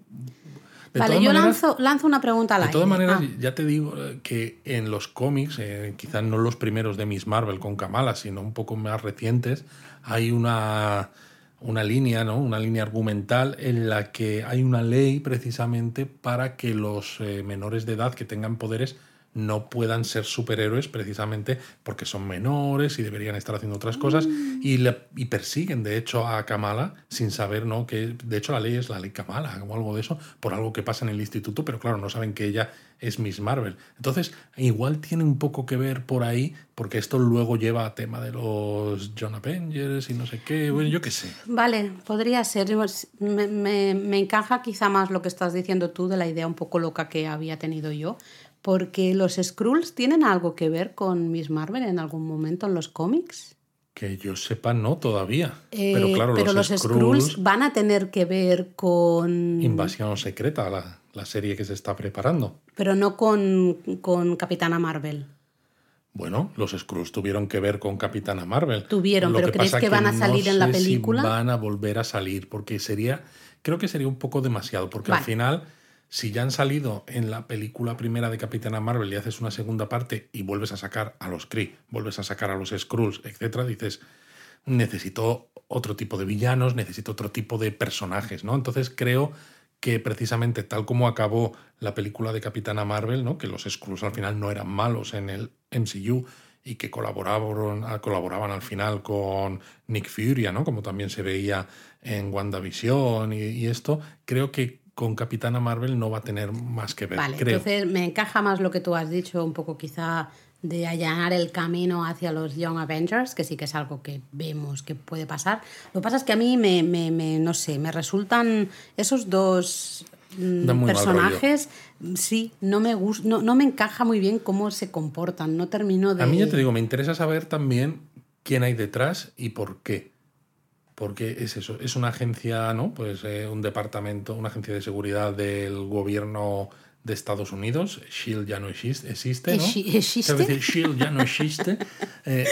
vale, yo lanzo, una pregunta al De todas maneras, ah. ya te digo eh, que en los cómics, eh, quizás no los primeros de Miss Marvel con Kamala, sino un poco más recientes, hay una una línea, ¿no? Una línea argumental en la que hay una ley precisamente para que los eh, menores de edad que tengan poderes no puedan ser superhéroes precisamente porque son menores y deberían estar haciendo otras cosas y, le, y persiguen de hecho a Kamala sin saber no que de hecho la ley es la ley Kamala o algo de eso por algo que pasa en el instituto pero claro no saben que ella es Miss Marvel. Entonces igual tiene un poco que ver por ahí porque esto luego lleva a tema de los John Avengers y no sé qué bueno yo qué sé. Vale podría ser. Me, me, me encaja quizá más lo que estás diciendo tú de la idea un poco loca que había tenido yo porque los Skrulls tienen algo que ver con Miss Marvel en algún momento en los cómics. Que yo sepa, no todavía. pero claro, pero los, Skrulls, van a tener que ver con. Invasión Secreta, la, la serie que se está preparando. Pero no con, con Capitana Marvel. Bueno, los Skrulls tuvieron que ver con Capitana Marvel. Tuvieron, pero ¿crees que, van a salir en la película? van a volver a salir, porque sería. Creo que sería un poco demasiado, porque al final si ya han salido en la película primera de Capitana Marvel y haces una segunda parte y vuelves a sacar a los Kree, vuelves a sacar a los Skrulls, etcétera, dices, necesito otro tipo de villanos, necesito otro tipo de personajes, ¿no? Entonces creo que precisamente tal como acabó la película de Capitana Marvel, ¿no? Que los Skrulls al final no eran malos en el MCU y que colaboraron, colaboraban al final con Nick Fury, ¿no? Como también se veía en WandaVision y esto, creo que con Capitana Marvel no va a tener más que ver. Vale, entonces me encaja más lo que tú has dicho, un poco quizá de allanar el camino hacia los Young Avengers, que sí que es algo que vemos que puede pasar. Lo que pasa es que a mí me, me, no sé, me resultan esos dos mm, personajes, sí, no me, no, no me encaja muy bien cómo se comportan, no termino de... A mí ya te digo, me interesa saber también quién hay detrás y por qué porque es eso, es una agencia, ¿no? Pues eh, un departamento, una agencia de seguridad del gobierno de Estados Unidos. Shield ya no existe, existe ¿no? ¿Existe? Shield ya no existe. Eh,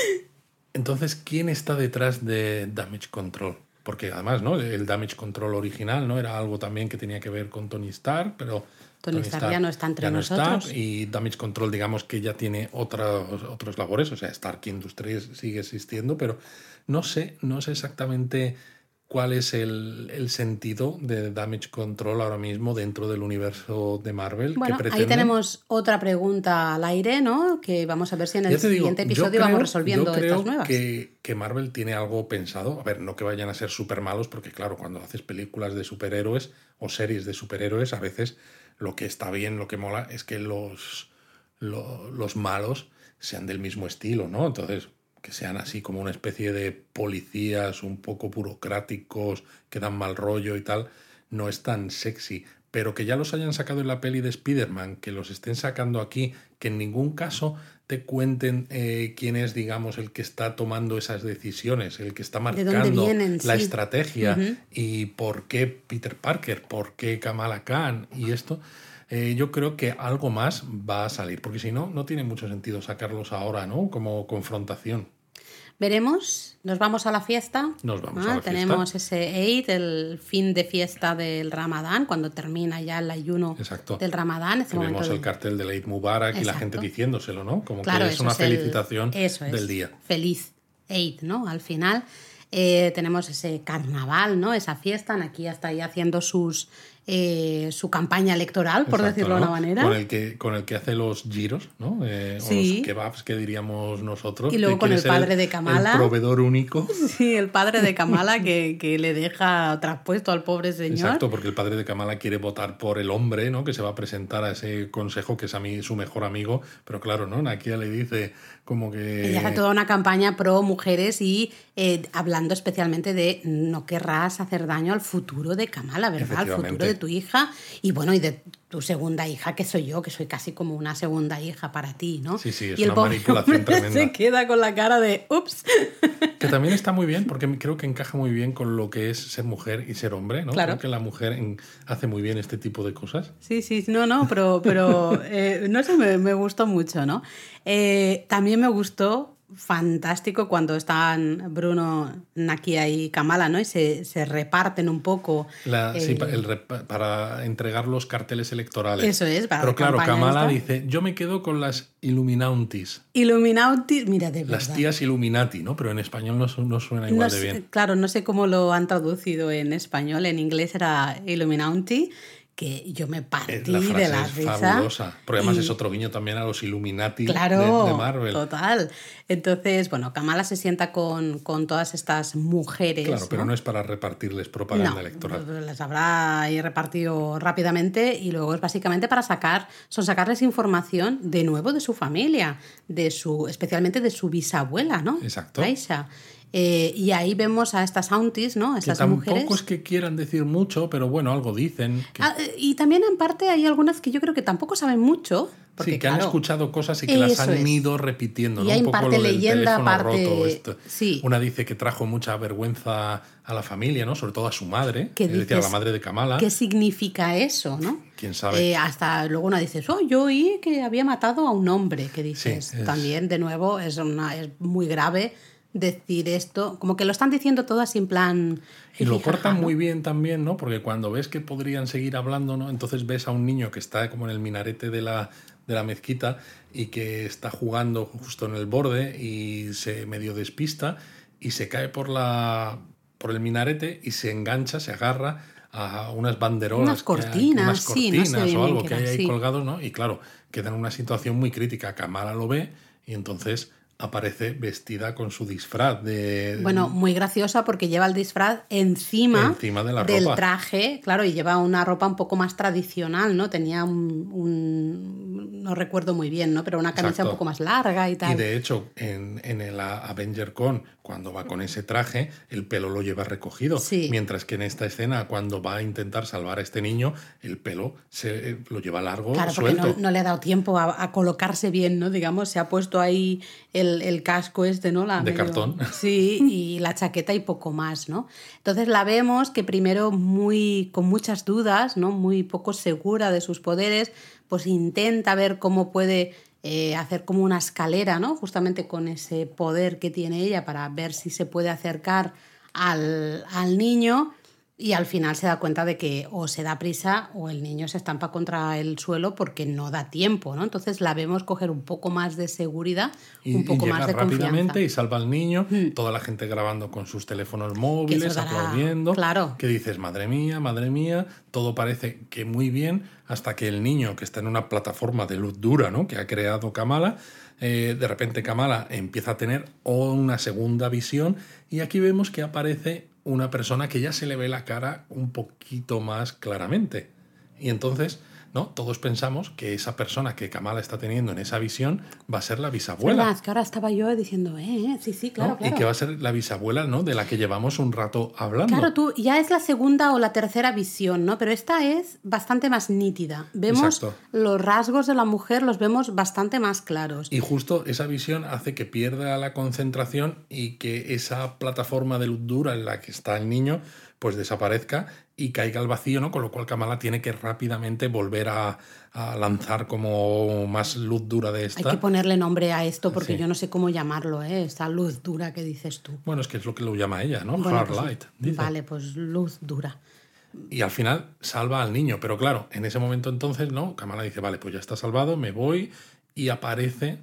entonces, ¿quién está detrás de Damage Control? Porque además, ¿no? El Damage Control original, ¿no? Era algo también que tenía que ver con Tony Stark, pero Tony, Stark, ya no está entre nosotros. y Damage Control, digamos que ya tiene otras otros labores, o sea, Stark Industries sigue existiendo, pero no sé, no sé exactamente cuál es el, sentido de Damage Control ahora mismo dentro del universo de Marvel. Bueno, ahí tenemos otra pregunta al aire, ¿no? Que vamos a ver si en el siguiente episodio vamos resolviendo yo creo estas nuevas. Que, que Marvel tiene algo pensado. A ver, no que vayan a ser súper malos, porque claro, cuando haces películas de superhéroes o series de superhéroes, a veces lo que está bien, lo que mola, es que los, los malos sean del mismo estilo, ¿no? Entonces, que sean así como una especie de policías un poco burocráticos, que dan mal rollo y tal, no es tan sexy. Pero que ya los hayan sacado en la peli de Spider-Man, que los estén sacando aquí, que en ningún caso te cuenten eh, quién es, digamos, el que está tomando esas decisiones, el que está marcando la estrategia y por qué Peter Parker, por qué Kamala Khan y esto. Eh, yo creo que algo más va a salir, porque si no, no tiene mucho sentido sacarlos ahora, ¿no? Como confrontación. Veremos, nos vamos a la fiesta. Nos vamos a la Tenemos ese Eid, el fin de fiesta del Ramadán, cuando termina ya el ayuno del Ramadán. Tenemos el cartel del Eid Mubarak y la gente diciéndoselo, ¿no? Como que es una felicitación del día. Feliz Eid, ¿no? Al final. Eh, tenemos ese carnaval, ¿no? Esa fiesta. Aquí está ahí haciendo sus eh, su campaña electoral, por decirlo de una manera. Con el, que, con el que hace los giros, ¿no? Eh, o los kebabs que diríamos nosotros. Y luego con el padre de Kamala. El proveedor único. Sí, el padre de Kamala que, que, le deja traspuesto al pobre señor. Exacto, porque el padre de Kamala quiere votar por el hombre, ¿no? Que se va a presentar a ese consejo que es a mí su mejor amigo. Pero claro, ¿no? Nakia le dice como que... Ella hace toda una campaña pro mujeres y eh, hablando especialmente de no querrás hacer daño al futuro de Kamala, ¿verdad? Al futuro de tu hija y bueno, y de tu segunda hija, que soy yo, que soy casi como una segunda hija para ti, ¿no? Sí, sí, es y una manipulación tremenda. Se queda con la cara de ups. Que también está muy bien, porque creo que encaja muy bien con lo que es ser mujer y ser hombre, ¿no? Claro. Creo que la mujer hace muy bien este tipo de cosas. Sí, sí, no, no, pero, pero eh, no sé, me, me, gustó mucho, ¿no? Eh, también me gustó fantástico cuando están Bruno, Nakia y Kamala, ¿no? Y se, se reparten un poco. La, sí, el, para entregar los carteles electorales. Eso es, para Pero claro, Kamala dice, yo me quedo con las Illuminautis. Illuminautis, mira, de verdad. Las tías Illuminati, ¿no? Pero en español no, no suena igual de bien. Claro, no sé cómo lo han traducido en español. En inglés era Illuminati que yo me partí la frase de la es risa. fabulosa. Porque además es otro guiño también a los Illuminati claro, de, de, Marvel. Total. Entonces, bueno, Kamala se sienta con, con todas estas mujeres. Claro, pero ¿no? no es para repartirles propaganda no, electoral. Les habrá ahí repartido rápidamente y luego es básicamente para sacar, son sacarles información de nuevo de su familia, de su, especialmente de su bisabuela, ¿no? Exacto. Aisha. Eh, y ahí vemos a estas aunties, ¿no? Estas que tampoco mujeres. es que quieran decir mucho, pero bueno, algo dicen. Que... Ah, y también en parte hay algunas que yo creo que tampoco saben mucho. Porque, sí, que claro, han escuchado cosas y que las han es. ido repitiendo. Y ¿no? hay Un poco parte lo del leyenda, teléfono parte- roto. Esto. sí. Una dice que trajo mucha vergüenza a la familia, ¿no? Sobre todo a su madre, ¿Qué es decir, a la madre de Kamala. ¿Qué significa eso, no? ¿Quién sabe? Eh, hasta luego una dices, oh, yo oí que había matado a un hombre, que dices, Sí, es- también, de nuevo, es, una, es muy grave decir esto, como que lo están diciendo todo así en plan... Y lo cortan muy bien también, ¿no? Porque cuando ves que podrían seguir hablando, ¿no? Entonces ves a un niño que está como en el minarete de la, de la mezquita y que está jugando justo en el borde y se medio despista y se cae por la por el minarete y se engancha, se agarra a unas banderolas, Unas hay- cortinas, sí, no sé o algo que hay ahí sí. colgados, ¿no? Y claro, queda en una situación muy crítica. Kamala lo ve y entonces aparece vestida con su disfraz de Bueno, muy graciosa porque lleva el disfraz encima, Encima de la del ropa. traje, claro, y lleva una ropa un poco más tradicional, ¿no? Tenía un, un- no recuerdo muy bien, ¿no? Pero una camisa Exacto. un poco más larga y tal. Y de hecho, en, en el Avenger Con, cuando va con ese traje, el pelo lo lleva recogido. Sí. Mientras que en esta escena, cuando va a intentar salvar a este niño, el pelo se eh, lo lleva largo, Claro, porque suelto. no, no le ha dado tiempo a, a colocarse bien, ¿no? Digamos, se ha puesto ahí el, el casco este, ¿no? La De cartón. Sí, y la chaqueta y poco más, ¿no? Entonces la vemos que primero muy con muchas dudas, ¿no? Muy poco segura de sus poderes, pues intenta ver cómo puede eh, hacer como una escalera, ¿no? Justamente con ese poder que tiene ella para ver si se puede acercar al, al niño y al final se da cuenta de que o se da prisa o el niño se estampa contra el suelo porque no da tiempo, ¿no? Entonces la vemos coger un poco más de seguridad, Y, un poco y llega más de rápidamente confianza. y salva al niño, toda la gente grabando con sus teléfonos móviles, dará- aplaudiendo. claro. Que dices, madre mía, madre mía, todo parece que muy bien, hasta que el niño que está en una plataforma de luz dura, ¿no? Que ha creado Kamala, eh, de repente Kamala empieza a tener una segunda visión y aquí vemos que aparece una persona que ya se le ve la cara un poquito más claramente. Y entonces, ¿no? Todos pensamos que esa persona que Kamala está teniendo en esa visión va a ser la bisabuela. es que ahora estaba yo diciendo, eh, eh, sí, sí, claro, ¿no? claro. Y que va a ser la bisabuela, ¿no? De la que llevamos un rato hablando. Claro, tú ya es la segunda o la tercera visión, ¿no? Pero esta es bastante más nítida. Vemos Exacto. los rasgos de la mujer, los vemos bastante más claros. Y justo esa visión hace que pierda la concentración y que esa plataforma de luz dura en la que está el niño pues desaparezca y caiga al vacío, ¿no? Con lo cual Kamala tiene que rápidamente volver a, a lanzar como más luz dura de Hay esta. que ponerle nombre a esto porque Sí. yo no sé cómo llamarlo, ¿eh? Esta luz dura que dices tú. Bueno, es que es lo que lo llama ella, ¿no? Bueno, Hard pues, light. dice. Vale, pues luz dura. Y al final salva al niño. Pero claro, en ese momento entonces, ¿no? Kamala dice, vale, pues ya está salvado, me voy. Y aparece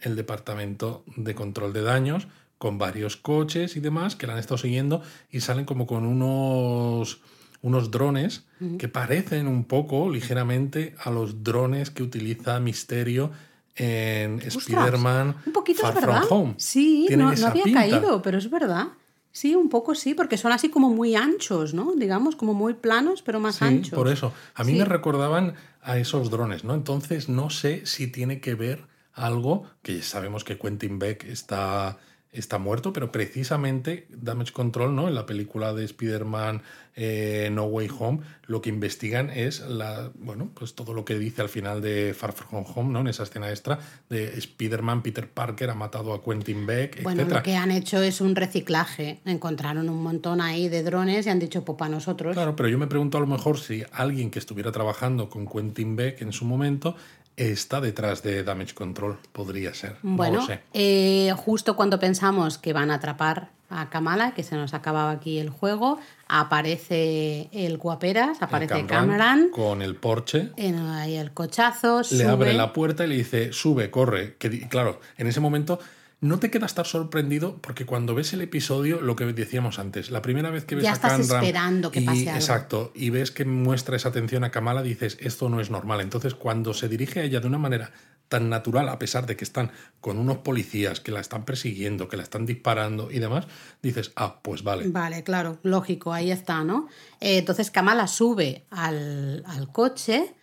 el departamento de control de daños con varios coches y demás que la han estado siguiendo y salen como con unos unos drones que parecen un poco ligeramente a los drones que utiliza Misterio en Spider-Man Un poquito Far es From verdad. Home. Sí, Tienen no, no había pinta. caído, pero es verdad. Sí, un poco sí, porque son así como muy anchos, ¿no? Digamos, como muy planos, pero más Sí, anchos. por eso. A mí Sí. me recordaban a esos drones, ¿no? Entonces no sé si tiene que ver algo, que sabemos que Quentin Beck está, está muerto, pero precisamente Damage Control, ¿no? En la película de Spider-Man eh, No Way Home, lo que investigan es la, bueno, pues todo lo que dice al final de Far From Home, ¿no? En esa escena extra de Spider-Man, Peter Parker ha matado a Quentin Beck, Bueno, lo que han hecho es un reciclaje. Encontraron un montón ahí de drones y han dicho, pues para nosotros. Claro, pero yo me pregunto a lo mejor si alguien que estuviera trabajando con Quentin Beck en su momento está detrás de Damage Control. Podría ser. no Bueno, lo sé. eh, justo cuando pensamos que van a atrapar a Kamala, que se nos acababa aquí el juego, aparece el Guaperas, aparece El Cameron, con el Porsche. en el cochazo, Le abre la puerta y le dice, sube, corre. Que, claro, en ese momento no te queda estar sorprendido porque cuando ves el episodio, lo que decíamos antes, la primera vez que ves Ya a estás esperando que y, pase algo. Exacto, y ves que muestra esa atención a Kamala, dices, esto no es normal. Entonces, cuando se dirige a ella de una manera tan natural, a pesar de que están con unos policías que la están persiguiendo, que la están disparando y demás, dices, ah, pues vale. Vale, claro, lógico, ahí está, ¿no? Eh, entonces Kamala sube al, al coche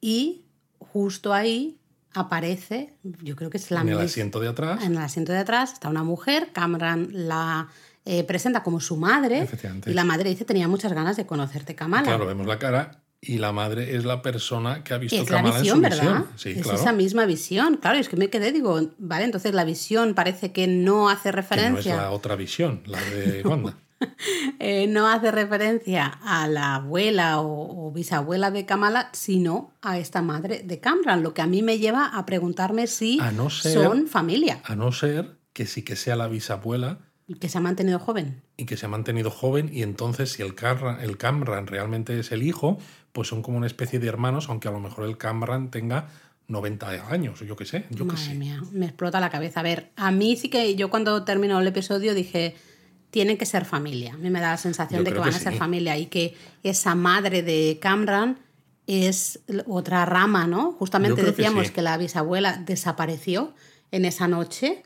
y justo ahí aparece, yo creo que es la En el asiento de atrás. En el asiento de atrás está una mujer, Cameron la eh, presenta como su madre y la madre dice tenía muchas ganas de conocerte, Kamala. Claro, vemos la cara y la madre es la persona que ha visto es la Kamala visión, en su ¿verdad? visión. Sí, es claro. esa misma visión. Claro, es que me quedé, digo, vale, entonces la visión parece que no hace Que no es referencia. la otra visión, la de Wanda. eh, no hace referencia a la abuela o, o bisabuela de Kamala, sino a esta madre de Cameron, lo que a mí me lleva a preguntarme si A no ser- son familia A no ser que sí que sea la bisabuela y que se ha mantenido joven. y que se ha mantenido joven y entonces si el Camran, el Camran realmente es el hijo, pues son como una especie de hermanos, aunque a lo mejor el Camran tenga 90 años, yo qué sé, yo qué Madre sé. mía, me explota la cabeza. A ver, a mí sí que yo cuando terminó el episodio dije, tienen que ser familia. A mí me da la sensación Yo de que van que a ser sí. familia y que esa madre de Camran es otra rama, ¿no? Justamente que decíamos sí. que la bisabuela desapareció en esa noche.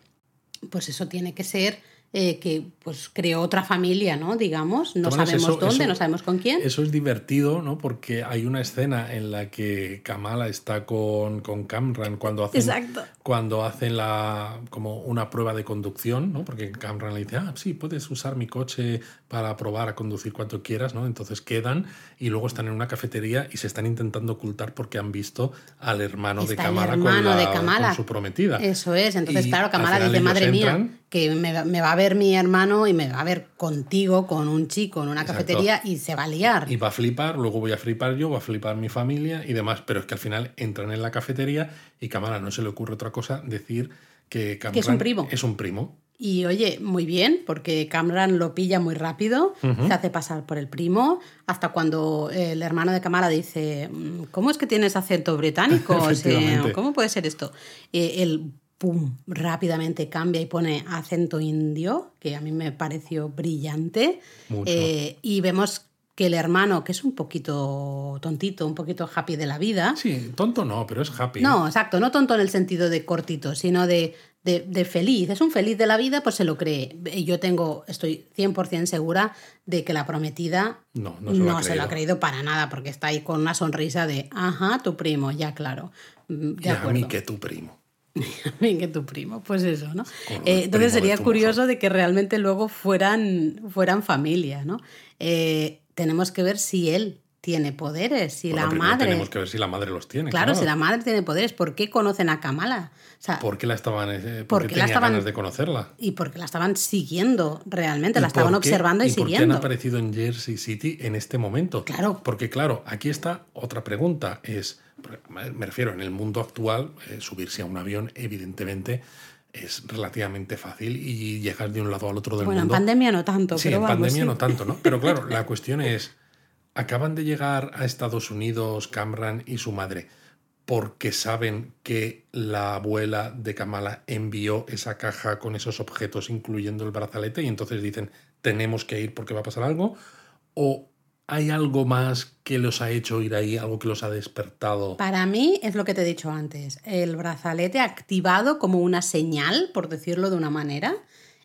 Pues eso tiene que ser eh, que pues creó otra familia, ¿no? Digamos, no Tomas, sabemos eso- dónde, eso- no sabemos con quién. Eso es divertido, ¿no? Porque hay una escena en la que Kamala está con, con Camran cuando hacen, Exacto. cuando hacen la, como una prueba de conducción, ¿no? Porque Camran le dice, ah, sí, puedes usar mi coche para probar a conducir cuanto quieras, ¿no? Entonces quedan y luego están en una cafetería y se están intentando ocultar porque han visto al hermano de Está Kamala, hermano con, la- de Kamala. con su prometida. Eso es, entonces Y claro, al Kamala dice, madre mía, que me, va- me va a ver mi hermano y me va a ver contigo, con un chico, en una Exacto. cafetería y se va a liar. Y va a flipar, luego voy a flipar yo, va a flipar mi familia y demás. Pero es que al final entran en la cafetería y Kamala no se le ocurre otra cosa decir que Kamran es un primo. Es un primo. Y oye, muy bien, porque Cameron lo pilla muy rápido, se hace pasar por el primo, hasta cuando el hermano de Kamala dice, "Mm, ¿cómo es que tienes acento británico? O sea. ¿Cómo puede ser esto? Eh, él, pum, rápidamente cambia y pone acento indio, que a mí me pareció brillante. Mucho. Eh, y vemos que el hermano, que es un poquito tontito, un poquito happy de la vida, Sí, tonto no, pero es happy. no, exacto, no tonto en el sentido de cortito, sino de, de, de feliz. Es un feliz de la vida, pues se lo cree. Yo tengo, estoy 100% segura de que la prometida No, no se lo ha se lo ha creído. para nada, porque está ahí con una sonrisa de, ajá, tu primo, ya claro. Mm, De y a acuerdo. mí que tu primo. Bien que tu primo, pues eso, ¿no? Eh, entonces sería curioso de que realmente luego fueran, fueran familia, ¿no? Eh, tenemos que ver si él tiene poderes, si Bueno, la madre... tenemos que ver si la madre los tiene. Claro, si la madre tiene poderes, ¿por qué conocen a Kamala? O sea, ¿Por qué la estaban, eh, ¿Por por qué qué la estaban- ganas de conocerla? y porque la estaban siguiendo realmente, la ¿Y estaban qué- observando y, ¿Y por qué han siguiendo. aparecido en Jersey City en este momento? Claro. Porque claro, aquí está otra pregunta. Es, me refiero, en el mundo actual, eh, subirse a un avión, evidentemente, es relativamente fácil y llegar de un lado al otro del Bueno, en mundo. pandemia no tanto, Sí, pero en vamos, pandemia sí. no tanto, ¿no? Pero claro, la cuestión es, acaban de llegar a Estados Unidos Camran y su madre porque saben que la abuela de Kamala envió esa caja con esos objetos, incluyendo el brazalete, y entonces dicen, tenemos que ir porque va a pasar algo, o ¿Hay algo más que los ha hecho ir ahí, algo que los ha despertado? Para mí es lo que te he dicho antes, el brazalete activado como una señal, por decirlo de una manera,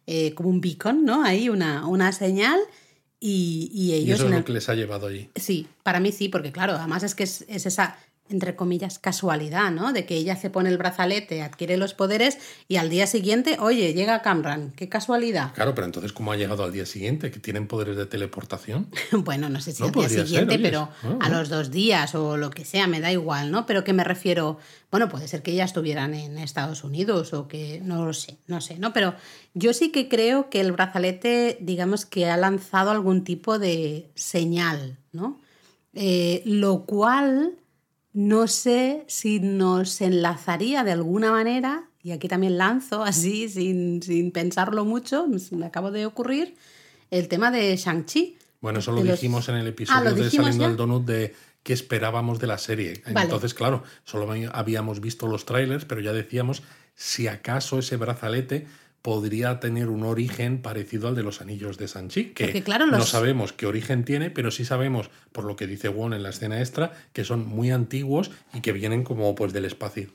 eh, como un beacon, ¿no? Ahí una, una señal y, y ellos... Y eso es lo el- que les ha llevado allí. Sí, para mí sí, porque claro, además es que es, es esa, entre comillas, casualidad, ¿no? De que ella se pone el brazalete, adquiere los poderes y al día siguiente, oye, llega Camran, qué casualidad. Claro, pero entonces, ¿cómo ha llegado al día siguiente? ¿Que tienen poderes de teleportación? Bueno, no sé si No al día ser, siguiente, pero Ah, a los dos días o lo que sea, me da igual, ¿no? Pero que me refiero, bueno, puede ser que ya estuvieran en Estados Unidos o que no lo sé, no sé, ¿no? Pero yo sí que creo que el brazalete, digamos que ha lanzado algún tipo de señal, ¿no? Eh, lo cual no sé si nos enlazaría de alguna manera, y aquí también lanzo así, sin, sin pensarlo mucho, me acabo de ocurrir, el tema de Shang-Chi. Bueno, eso lo los- dijimos en el Ah, episodio ¿lo de Saliendo ya? al Donut de qué esperábamos de la serie. Vale. Entonces, claro, solo habíamos visto los trailers, pero ya decíamos si acaso ese brazalete podría tener un origen parecido al de los anillos de Sanchi, que Porque, claro, no sabemos qué origen tiene, pero sí sabemos, por lo que dice Won en la escena extra, que son muy antiguos y que vienen como pues del espacio.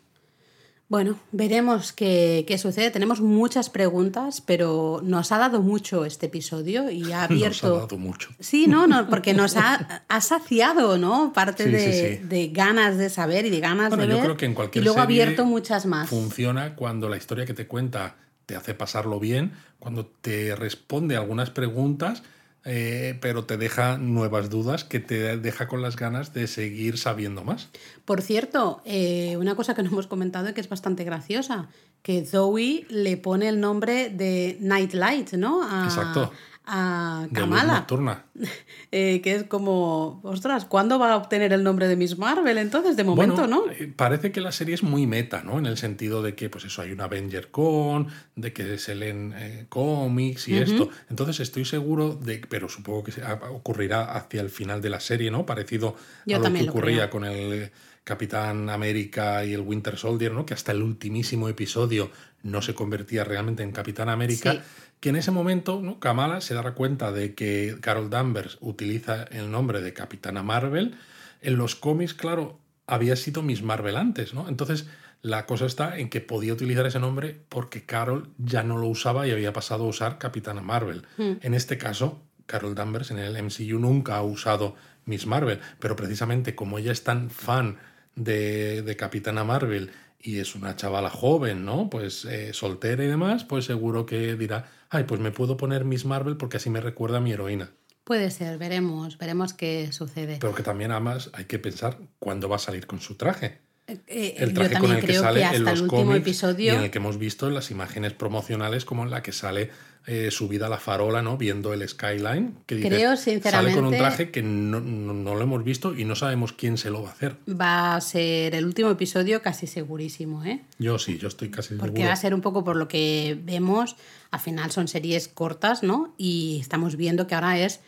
Bueno, veremos qué, qué sucede. Tenemos muchas preguntas, pero nos ha dado mucho este episodio y ha abierto... Nos ha dado mucho. Sí, no, no, porque nos ha, ha saciado, ¿no? Parte Sí, de, sí, sí. de ganas de saber y de ganas Bueno, de yo ver. creo que en cualquier y luego ha abierto muchas más. Funciona cuando la historia que te cuenta te hace pasarlo bien, cuando te responde algunas preguntas, eh, pero te deja nuevas dudas que te deja con las ganas de seguir sabiendo más. Por cierto, eh, una cosa que no hemos comentado y que es bastante graciosa, que Zoe le pone el nombre de Nightlight, ¿no? A, Exacto. A Kamala. nocturna. Eh, que es como, ostras, ¿cuándo va a obtener el nombre de Miss Marvel entonces? De momento, Bueno, ¿no? eh, Parece que la serie es muy meta, ¿no? En el sentido de que, pues eso, hay una Avenger Con, de que se leen eh, cómics y esto. Entonces estoy seguro de, pero supongo que ocurrirá hacia el final de la serie, ¿no? Parecido Yo a lo que ocurría con el Capitán América y el Winter Soldier, ¿no? Que hasta el ultimísimo episodio no se convertía realmente en Capitán América. Sí. Que en ese momento, ¿no? Kamala se dará cuenta de que Carol Danvers utiliza el nombre de Capitana Marvel. En los cómics, claro, había sido Miss Marvel antes, ¿no? Entonces, la cosa está en que podía utilizar ese nombre porque Carol ya no lo usaba y había pasado a usar Capitana Marvel. En este caso, Carol Danvers en el MCU nunca ha usado Miss Marvel, pero precisamente como ella es tan fan de, de Capitana Marvel y es una chavala joven, ¿no? Pues eh, soltera y demás, pues seguro que dirá, ay, pues me puedo poner Miss Marvel porque así me recuerda a mi heroína. Puede ser, veremos, veremos qué sucede. Pero que también además hay que pensar cuándo va a salir con su traje. Eh, El yo traje con también el que sale que en los el último cómics episodio y en el que hemos visto en las imágenes promocionales como en la que sale eh, subida a la farola, ¿no? Viendo el skyline. Que dices, Creo, Sale con un sinceramente- traje que no, no- no lo hemos visto y no sabemos quién se lo va a hacer. va a ser el último episodio casi segurísimo, ¿eh? Yo sí, yo estoy casi Porque seguro. va a ser un poco por lo que vemos, al final son series cortas, ¿no? Y estamos viendo que ahora es...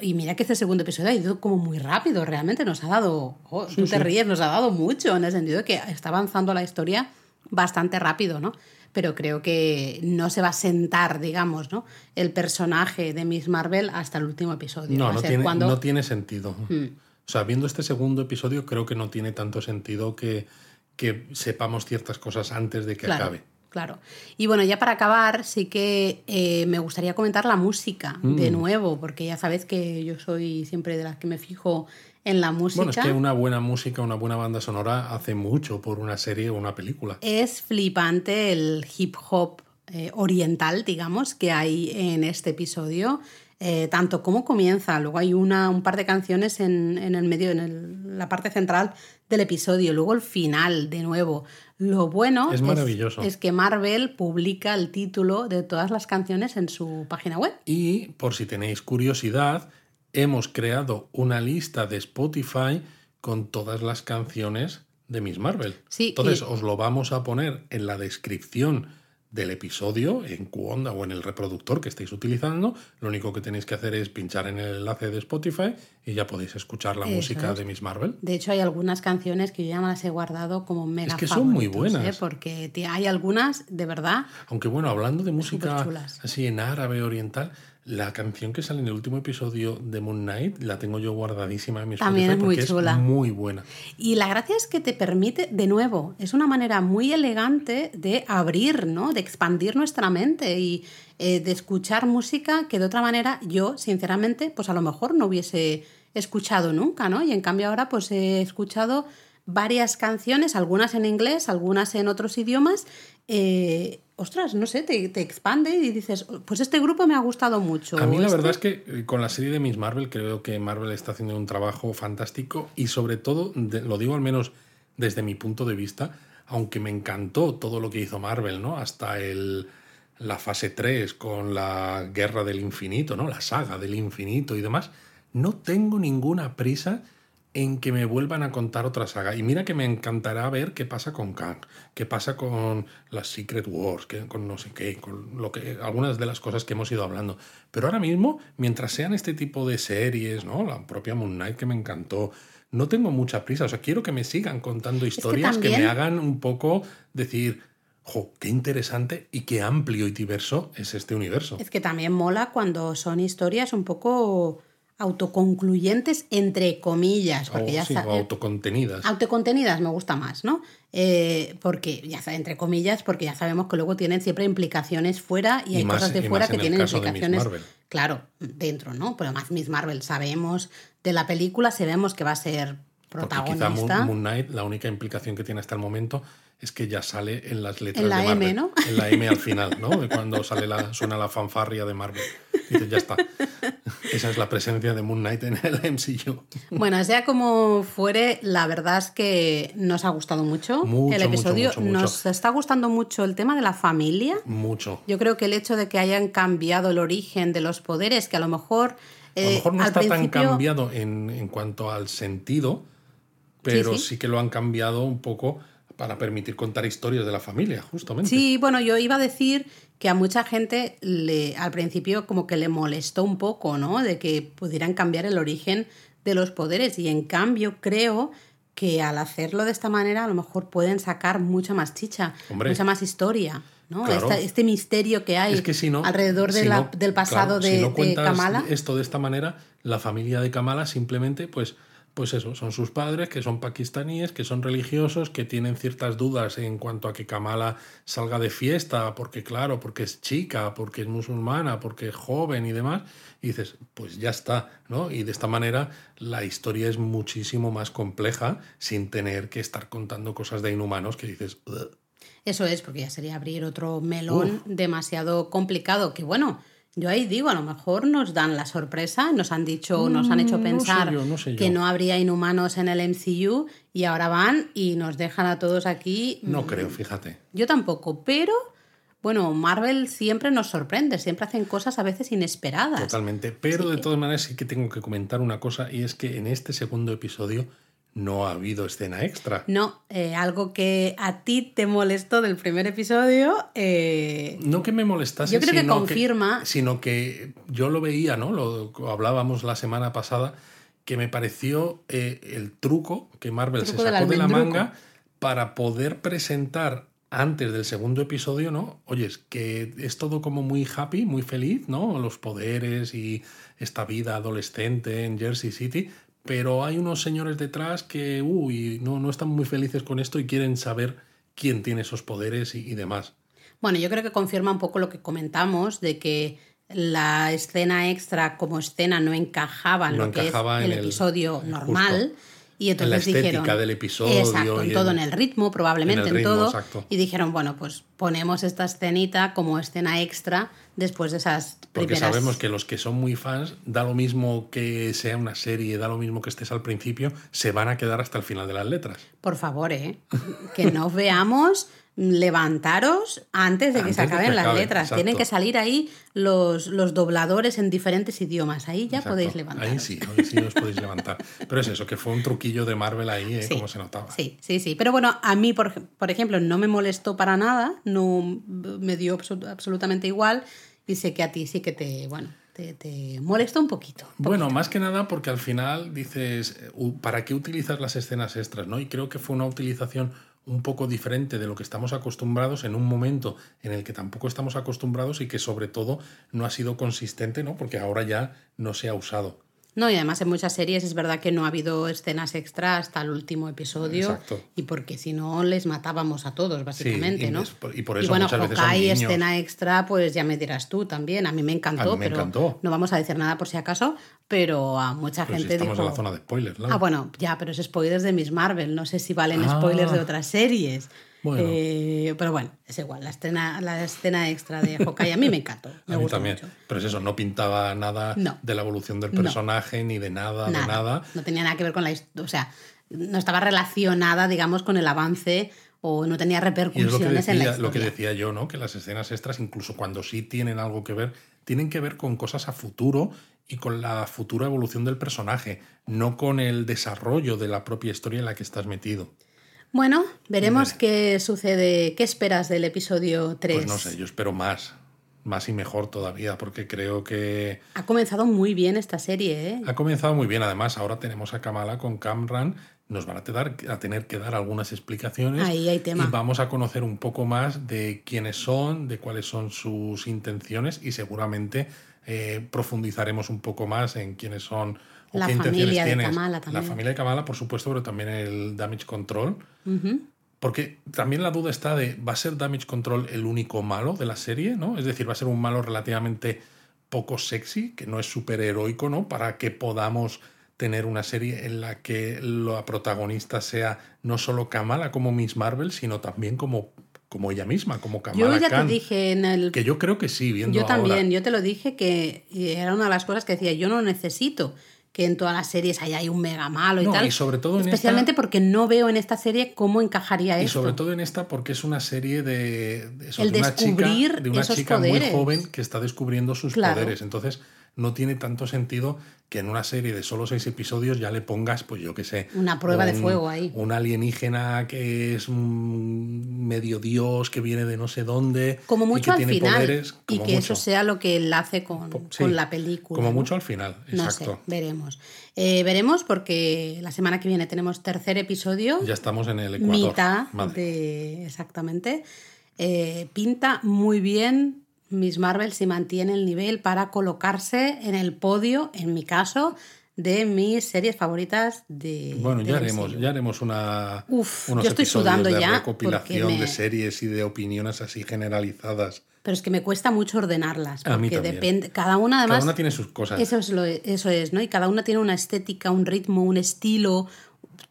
Y mira que este segundo episodio ha ido como muy rápido, realmente nos ha dado... oh, tú te sí. ríes, nos ha dado mucho, en el sentido de que está avanzando la historia bastante rápido, ¿no? Pero creo que no se va a sentar, digamos, ¿no? El personaje de Miss Marvel hasta el último episodio. No, no tiene, cuando- no tiene sentido. O sea, viendo este segundo episodio, creo que no tiene tanto sentido que, que sepamos ciertas cosas antes de que claro, acabe. Claro. Y bueno, ya para acabar, sí que eh, me gustaría comentar la música Mm. de nuevo, porque ya sabes que yo soy siempre de las que me fijo en la música. Bueno, es que una buena música, una buena banda sonora hace mucho por una serie o una película. Es flipante el hip hop eh, oriental, digamos, que hay en este episodio. eh, tanto como comienza, luego hay una, un par de canciones en, en el medio, en el- la parte central del episodio, luego el final, de nuevo. Lo bueno Es maravilloso. es que Marvel publica el título de todas las canciones en su página web. Y por si tenéis curiosidad, hemos creado una lista de Spotify con todas las canciones de Miss Marvel. Sí, Entonces y- os lo vamos a poner en la descripción del episodio, en Qonda o en el reproductor que estéis utilizando. Lo único que tenéis que hacer es pinchar en el enlace de Spotify y ya podéis escuchar la Eso música es. de Miss Marvel. De hecho, hay algunas canciones que yo ya me las he guardado como mega que son muy favoritos, buenas. ¿eh? Porque hay algunas, de verdad, Aunque bueno, hablando de música así en árabe oriental, La canción que sale en el último episodio de Moon Knight la tengo yo guardadísima en mi También es muy chula. Es muy buena. Y la gracia es que te permite, de nuevo, es una manera muy elegante de abrir, ¿no? De expandir nuestra mente y eh, de escuchar música que de otra manera yo, sinceramente, pues a lo mejor no hubiese escuchado nunca, ¿no? Y en cambio ahora pues he escuchado varias canciones, algunas en inglés, algunas en otros idiomas, eh, ostras, no sé, te, expande y dices, pues este grupo me ha gustado mucho. A mí la este verdad es que eh, con la serie de Miss Marvel creo que Marvel está haciendo un trabajo fantástico y sobre todo, lo digo al menos desde mi punto de vista, aunque me encantó todo lo que hizo Marvel, ¿no? Hasta el, la fase 3 con la Guerra del Infinito, ¿no? La saga del infinito y demás, no tengo ninguna prisa en que me vuelvan a contar otra saga. Y mira que me encantará ver qué pasa con Kang, qué pasa con las Secret Wars, con no sé qué, con lo que, algunas de las cosas que hemos ido hablando. Pero ahora mismo, mientras sean este tipo de series, ¿no? La propia Moon Knight que me encantó, no tengo mucha prisa. O sea, quiero que me sigan contando historias que, me hagan un poco decir, ¡jo! ¡Qué interesante y qué amplio y diverso es este universo! Es que también mola cuando son historias un poco autoconcluyentes, entre comillas. Porque ya o autocontenidas. Autocontenidas me gusta más, ¿no? Eh, porque, ya entre comillas, porque ya sabemos que luego tienen siempre implicaciones fuera y, hay cosas de fuera que tienen implicaciones. claro, dentro, ¿no? Pero más Miss Marvel sabemos de la película, sabemos que va a ser protagonista. quizá Moon Knight, la única implicación que tiene hasta el momento es que ya sale en las letras en la de Marvel. M, ¿no? En la M al final, ¿no? Cuando sale la, suena la fanfarria de Marvel. Dices, ya está. Esa es la presencia de Moon Knight en el MCU. Bueno, sea como fuere, la verdad es que nos ha gustado mucho, el episodio. nos está gustando mucho el tema de la familia. Mucho. Yo creo que el hecho de que hayan cambiado el origen de los poderes, que a lo mejor. a lo mejor no está tan cambiado en, en, cuanto al sentido, pero sí, que lo han cambiado un poco para permitir contar historias de la familia, justamente. Sí, bueno, yo iba a decir que a mucha gente le, al principio como que le molestó un poco, ¿no? De que pudieran cambiar el origen de los poderes y en cambio creo que al hacerlo de esta manera a lo mejor pueden sacar mucha más chicha, mucha más historia. ¿no? este misterio que hay alrededor del pasado de, si no Kamala. Esto de esta manera, la familia de Kamala simplemente pues pues eso, son sus padres, que son pakistaníes, que son religiosos, que tienen ciertas dudas en cuanto a que Kamala salga de fiesta, porque claro, porque es chica, porque es musulmana, porque es joven y demás, y dices, pues ya está, ¿no? Y de esta manera la historia es muchísimo más compleja sin tener que estar contando cosas de inhumanos que dices... Eso es, porque ya sería abrir otro melón demasiado complicado, que bueno, yo ahí digo, a lo mejor nos dan la sorpresa, nos han dicho, nos han hecho mm, pensar que no habría inhumanos en el MCU y ahora van y nos dejan a todos aquí. No mm, creo, fíjate. Yo tampoco, pero bueno, Marvel siempre nos sorprende, siempre hacen cosas a veces inesperadas. Totalmente, pero de todas maneras sí que tengo que comentar una cosa y es que en este segundo episodio no ha habido escena extra. No, eh, algo que a ti te molestó del primer episodio. Eh, no que me molestase, yo creo que confirma. sino que yo lo veía, ¿no? Lo hablábamos la semana pasada, que me pareció eh, el truco que Marvel se sacó de la manga para poder presentar antes del segundo episodio, ¿no? Oyes, que es todo como muy happy, muy feliz, ¿no? Los poderes y esta vida adolescente en Jersey City, pero hay unos señores detrás que uy, no, no están muy felices con esto y quieren saber quién tiene esos poderes y, demás. Bueno, yo creo que confirma un poco lo que comentamos de que la escena extra como escena no encajaba en lo que es el, episodio normal. Y entonces en la estética del episodio. Exacto, en todo, en el ritmo, probablemente en, todo. Y dijeron, bueno, pues ponemos esta escenita como escena extra después de esas primeras... Porque sabemos que los que son muy fans, da lo mismo que sea una serie, da lo mismo que estés al principio, se van a quedar hasta el final de las letras. Por favor, ¿eh? que no veamos levantaros antes de que se acaben las letras. Tienen que salir ahí los, los, dobladores en diferentes idiomas. Ahí ya podéis levantar. Ahí sí, ahí sí os podéis levantar. Pero es eso, que fue un truquillo de Marvel ahí, ¿eh? como se notaba. Sí, sí, sí. Pero bueno, a mí, por, por ejemplo, no me molestó para nada, no me dio absolutamente igual. Dice que a ti sí que te, bueno, te, te molesta un poquito, Bueno, más que nada porque al final dices, ¿para qué utilizas las escenas extras? ¿no? Y creo que fue una utilización un poco diferente de lo que estamos acostumbrados en un momento en el que tampoco estamos acostumbrados y que sobre todo no ha sido consistente, ¿no? Porque ahora ya no se ha usado. No, y además en muchas series es verdad que no ha habido escenas extra hasta el último episodio. Exacto. Y porque si no les matábamos a todos, básicamente, y ¿no? es y por eso bueno, muchas veces son niños. escena extra, pues ya me dirás tú también. A mí me encantó, A mí me pero encantó. no vamos a decir nada por si acaso, pero a mucha Pero si gente estamos dijo... en la zona de spoilers, Laura. Ah, bueno, ya, pero es spoilers de Miss Marvel. No sé si valen Ah. spoilers de otras series. Bueno. Eh, pero bueno, es igual. La escena, la escena extra de Hawkeye a mí me encantó. Me a mí también. mucho. Pero es eso, no pintaba nada No. de la evolución del No. personaje, ni de nada, de nada. No tenía nada que ver con la historia. O sea, no estaba relacionada, digamos, con el avance o no tenía Y es lo que, repercusiones en la decía, historia. lo que decía yo, ¿no? Que las escenas extras, incluso cuando sí tienen algo que ver, tienen que ver con cosas a futuro y con la futura evolución del personaje, no con el desarrollo de la propia historia en la que estás metido. Bueno, veremos qué sucede. ¿Qué esperas del episodio 3? Pues no sé, yo espero más, más y mejor todavía, porque creo que Ha comenzado muy bien esta serie, ¿eh? ha comenzado muy bien. Además, ahora tenemos a Kamala con Camran, nos van a, te dar- a tener que dar algunas explicaciones. Ahí hay tema. Y vamos a conocer un poco más de quiénes son, de cuáles son sus intenciones y seguramente eh, profundizaremos un poco más en quiénes son o La qué familia de tienes. Kamala La también. familia de Kamala, por supuesto, pero también el Damage Control. Ujú. Porque también la duda está de, ¿va a ser Damage Control el único malo de la serie? ¿no? Es decir, ¿va a ser un malo relativamente poco sexy, que no es súper heroico, ¿no? Para que podamos tener una serie en la que la protagonista sea no solo Kamala como Miss Marvel, sino también como, como ella misma, como Kamala Yo ya Khan. te dije en el Que yo creo que sí, viendo Yo ahora. también, yo te lo dije que era una de las cosas que decía, yo no necesito que en todas las series hay un mega malo y No, tal. y sobre todo en Especialmente esta- porque no veo en esta serie cómo encajaría Y esto. sobre todo en esta porque es una serie de, de eso, El de una descubrir chica, de una esos chica poderes. muy joven que está descubriendo sus Claro. poderes. Entonces no tiene tanto sentido que en una serie de solo seis episodios ya le pongas, pues yo qué sé. Una prueba de fuego ahí. Un alienígena que es un medio dios que viene de no sé dónde. como y mucho que al tiene final. poderes, y que mucho. eso sea lo que enlace con, Sí, con la película. Como ¿no? mucho al final, No exacto. sé, veremos. Eh, veremos porque la semana que viene tenemos tercer episodio. Ya estamos en el Ecuador. mitad Madre. de exactamente Eh, pinta muy bien Miss Marvel si mantiene el nivel para colocarse en el podio en mi caso de mis series favoritas de Bueno, ya del haremos, ya haremos una, Uf, unos yo estoy sudando de ya recopilación porque me- de series y de opiniones así generalizadas. pero es que me cuesta mucho ordenarlas A mí porque también. depende cada una además Cada una tiene sus cosas. Eso es, lo, eso es, ¿no? Y cada una tiene una estética, un ritmo, un estilo,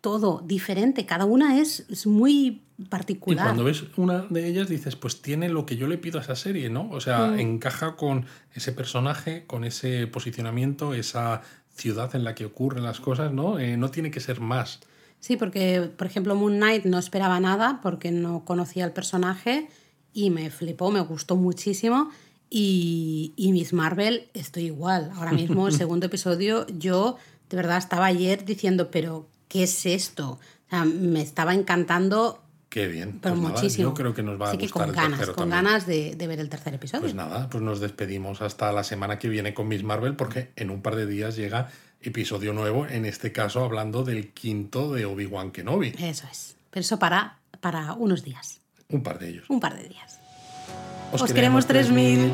todo diferente. Cada una es, es muy Y particular. cuando ves una de ellas dices, pues tiene lo que yo le pido a esa serie, ¿no? O sea, Mm. encaja con ese personaje, con ese posicionamiento, esa ciudad en la que ocurren las cosas, ¿no? Eh, no tiene que ser más. Sí, porque, por ejemplo, Moon Knight no esperaba nada porque no conocía el personaje y me flipó, me gustó muchísimo. Y, y Miss Marvel, estoy igual. Ahora mismo, el segundo episodio, yo de verdad estaba ayer diciendo, pero ¿qué es esto? O sea, me estaba encantando, Qué bien. pero Pues nada, muchísimo. yo creo que nos va a Así que con ganas, con también. ganas de, de ver el tercer episodio. Pues nada, pues nos despedimos hasta la semana que viene con Miss Marvel porque en un par de días llega episodio nuevo, en este caso hablando del quinto de Obi-Wan Kenobi. Eso es. Pero eso para, para unos días, Un par de ellos. un par de días. Os, Os queremos 3000.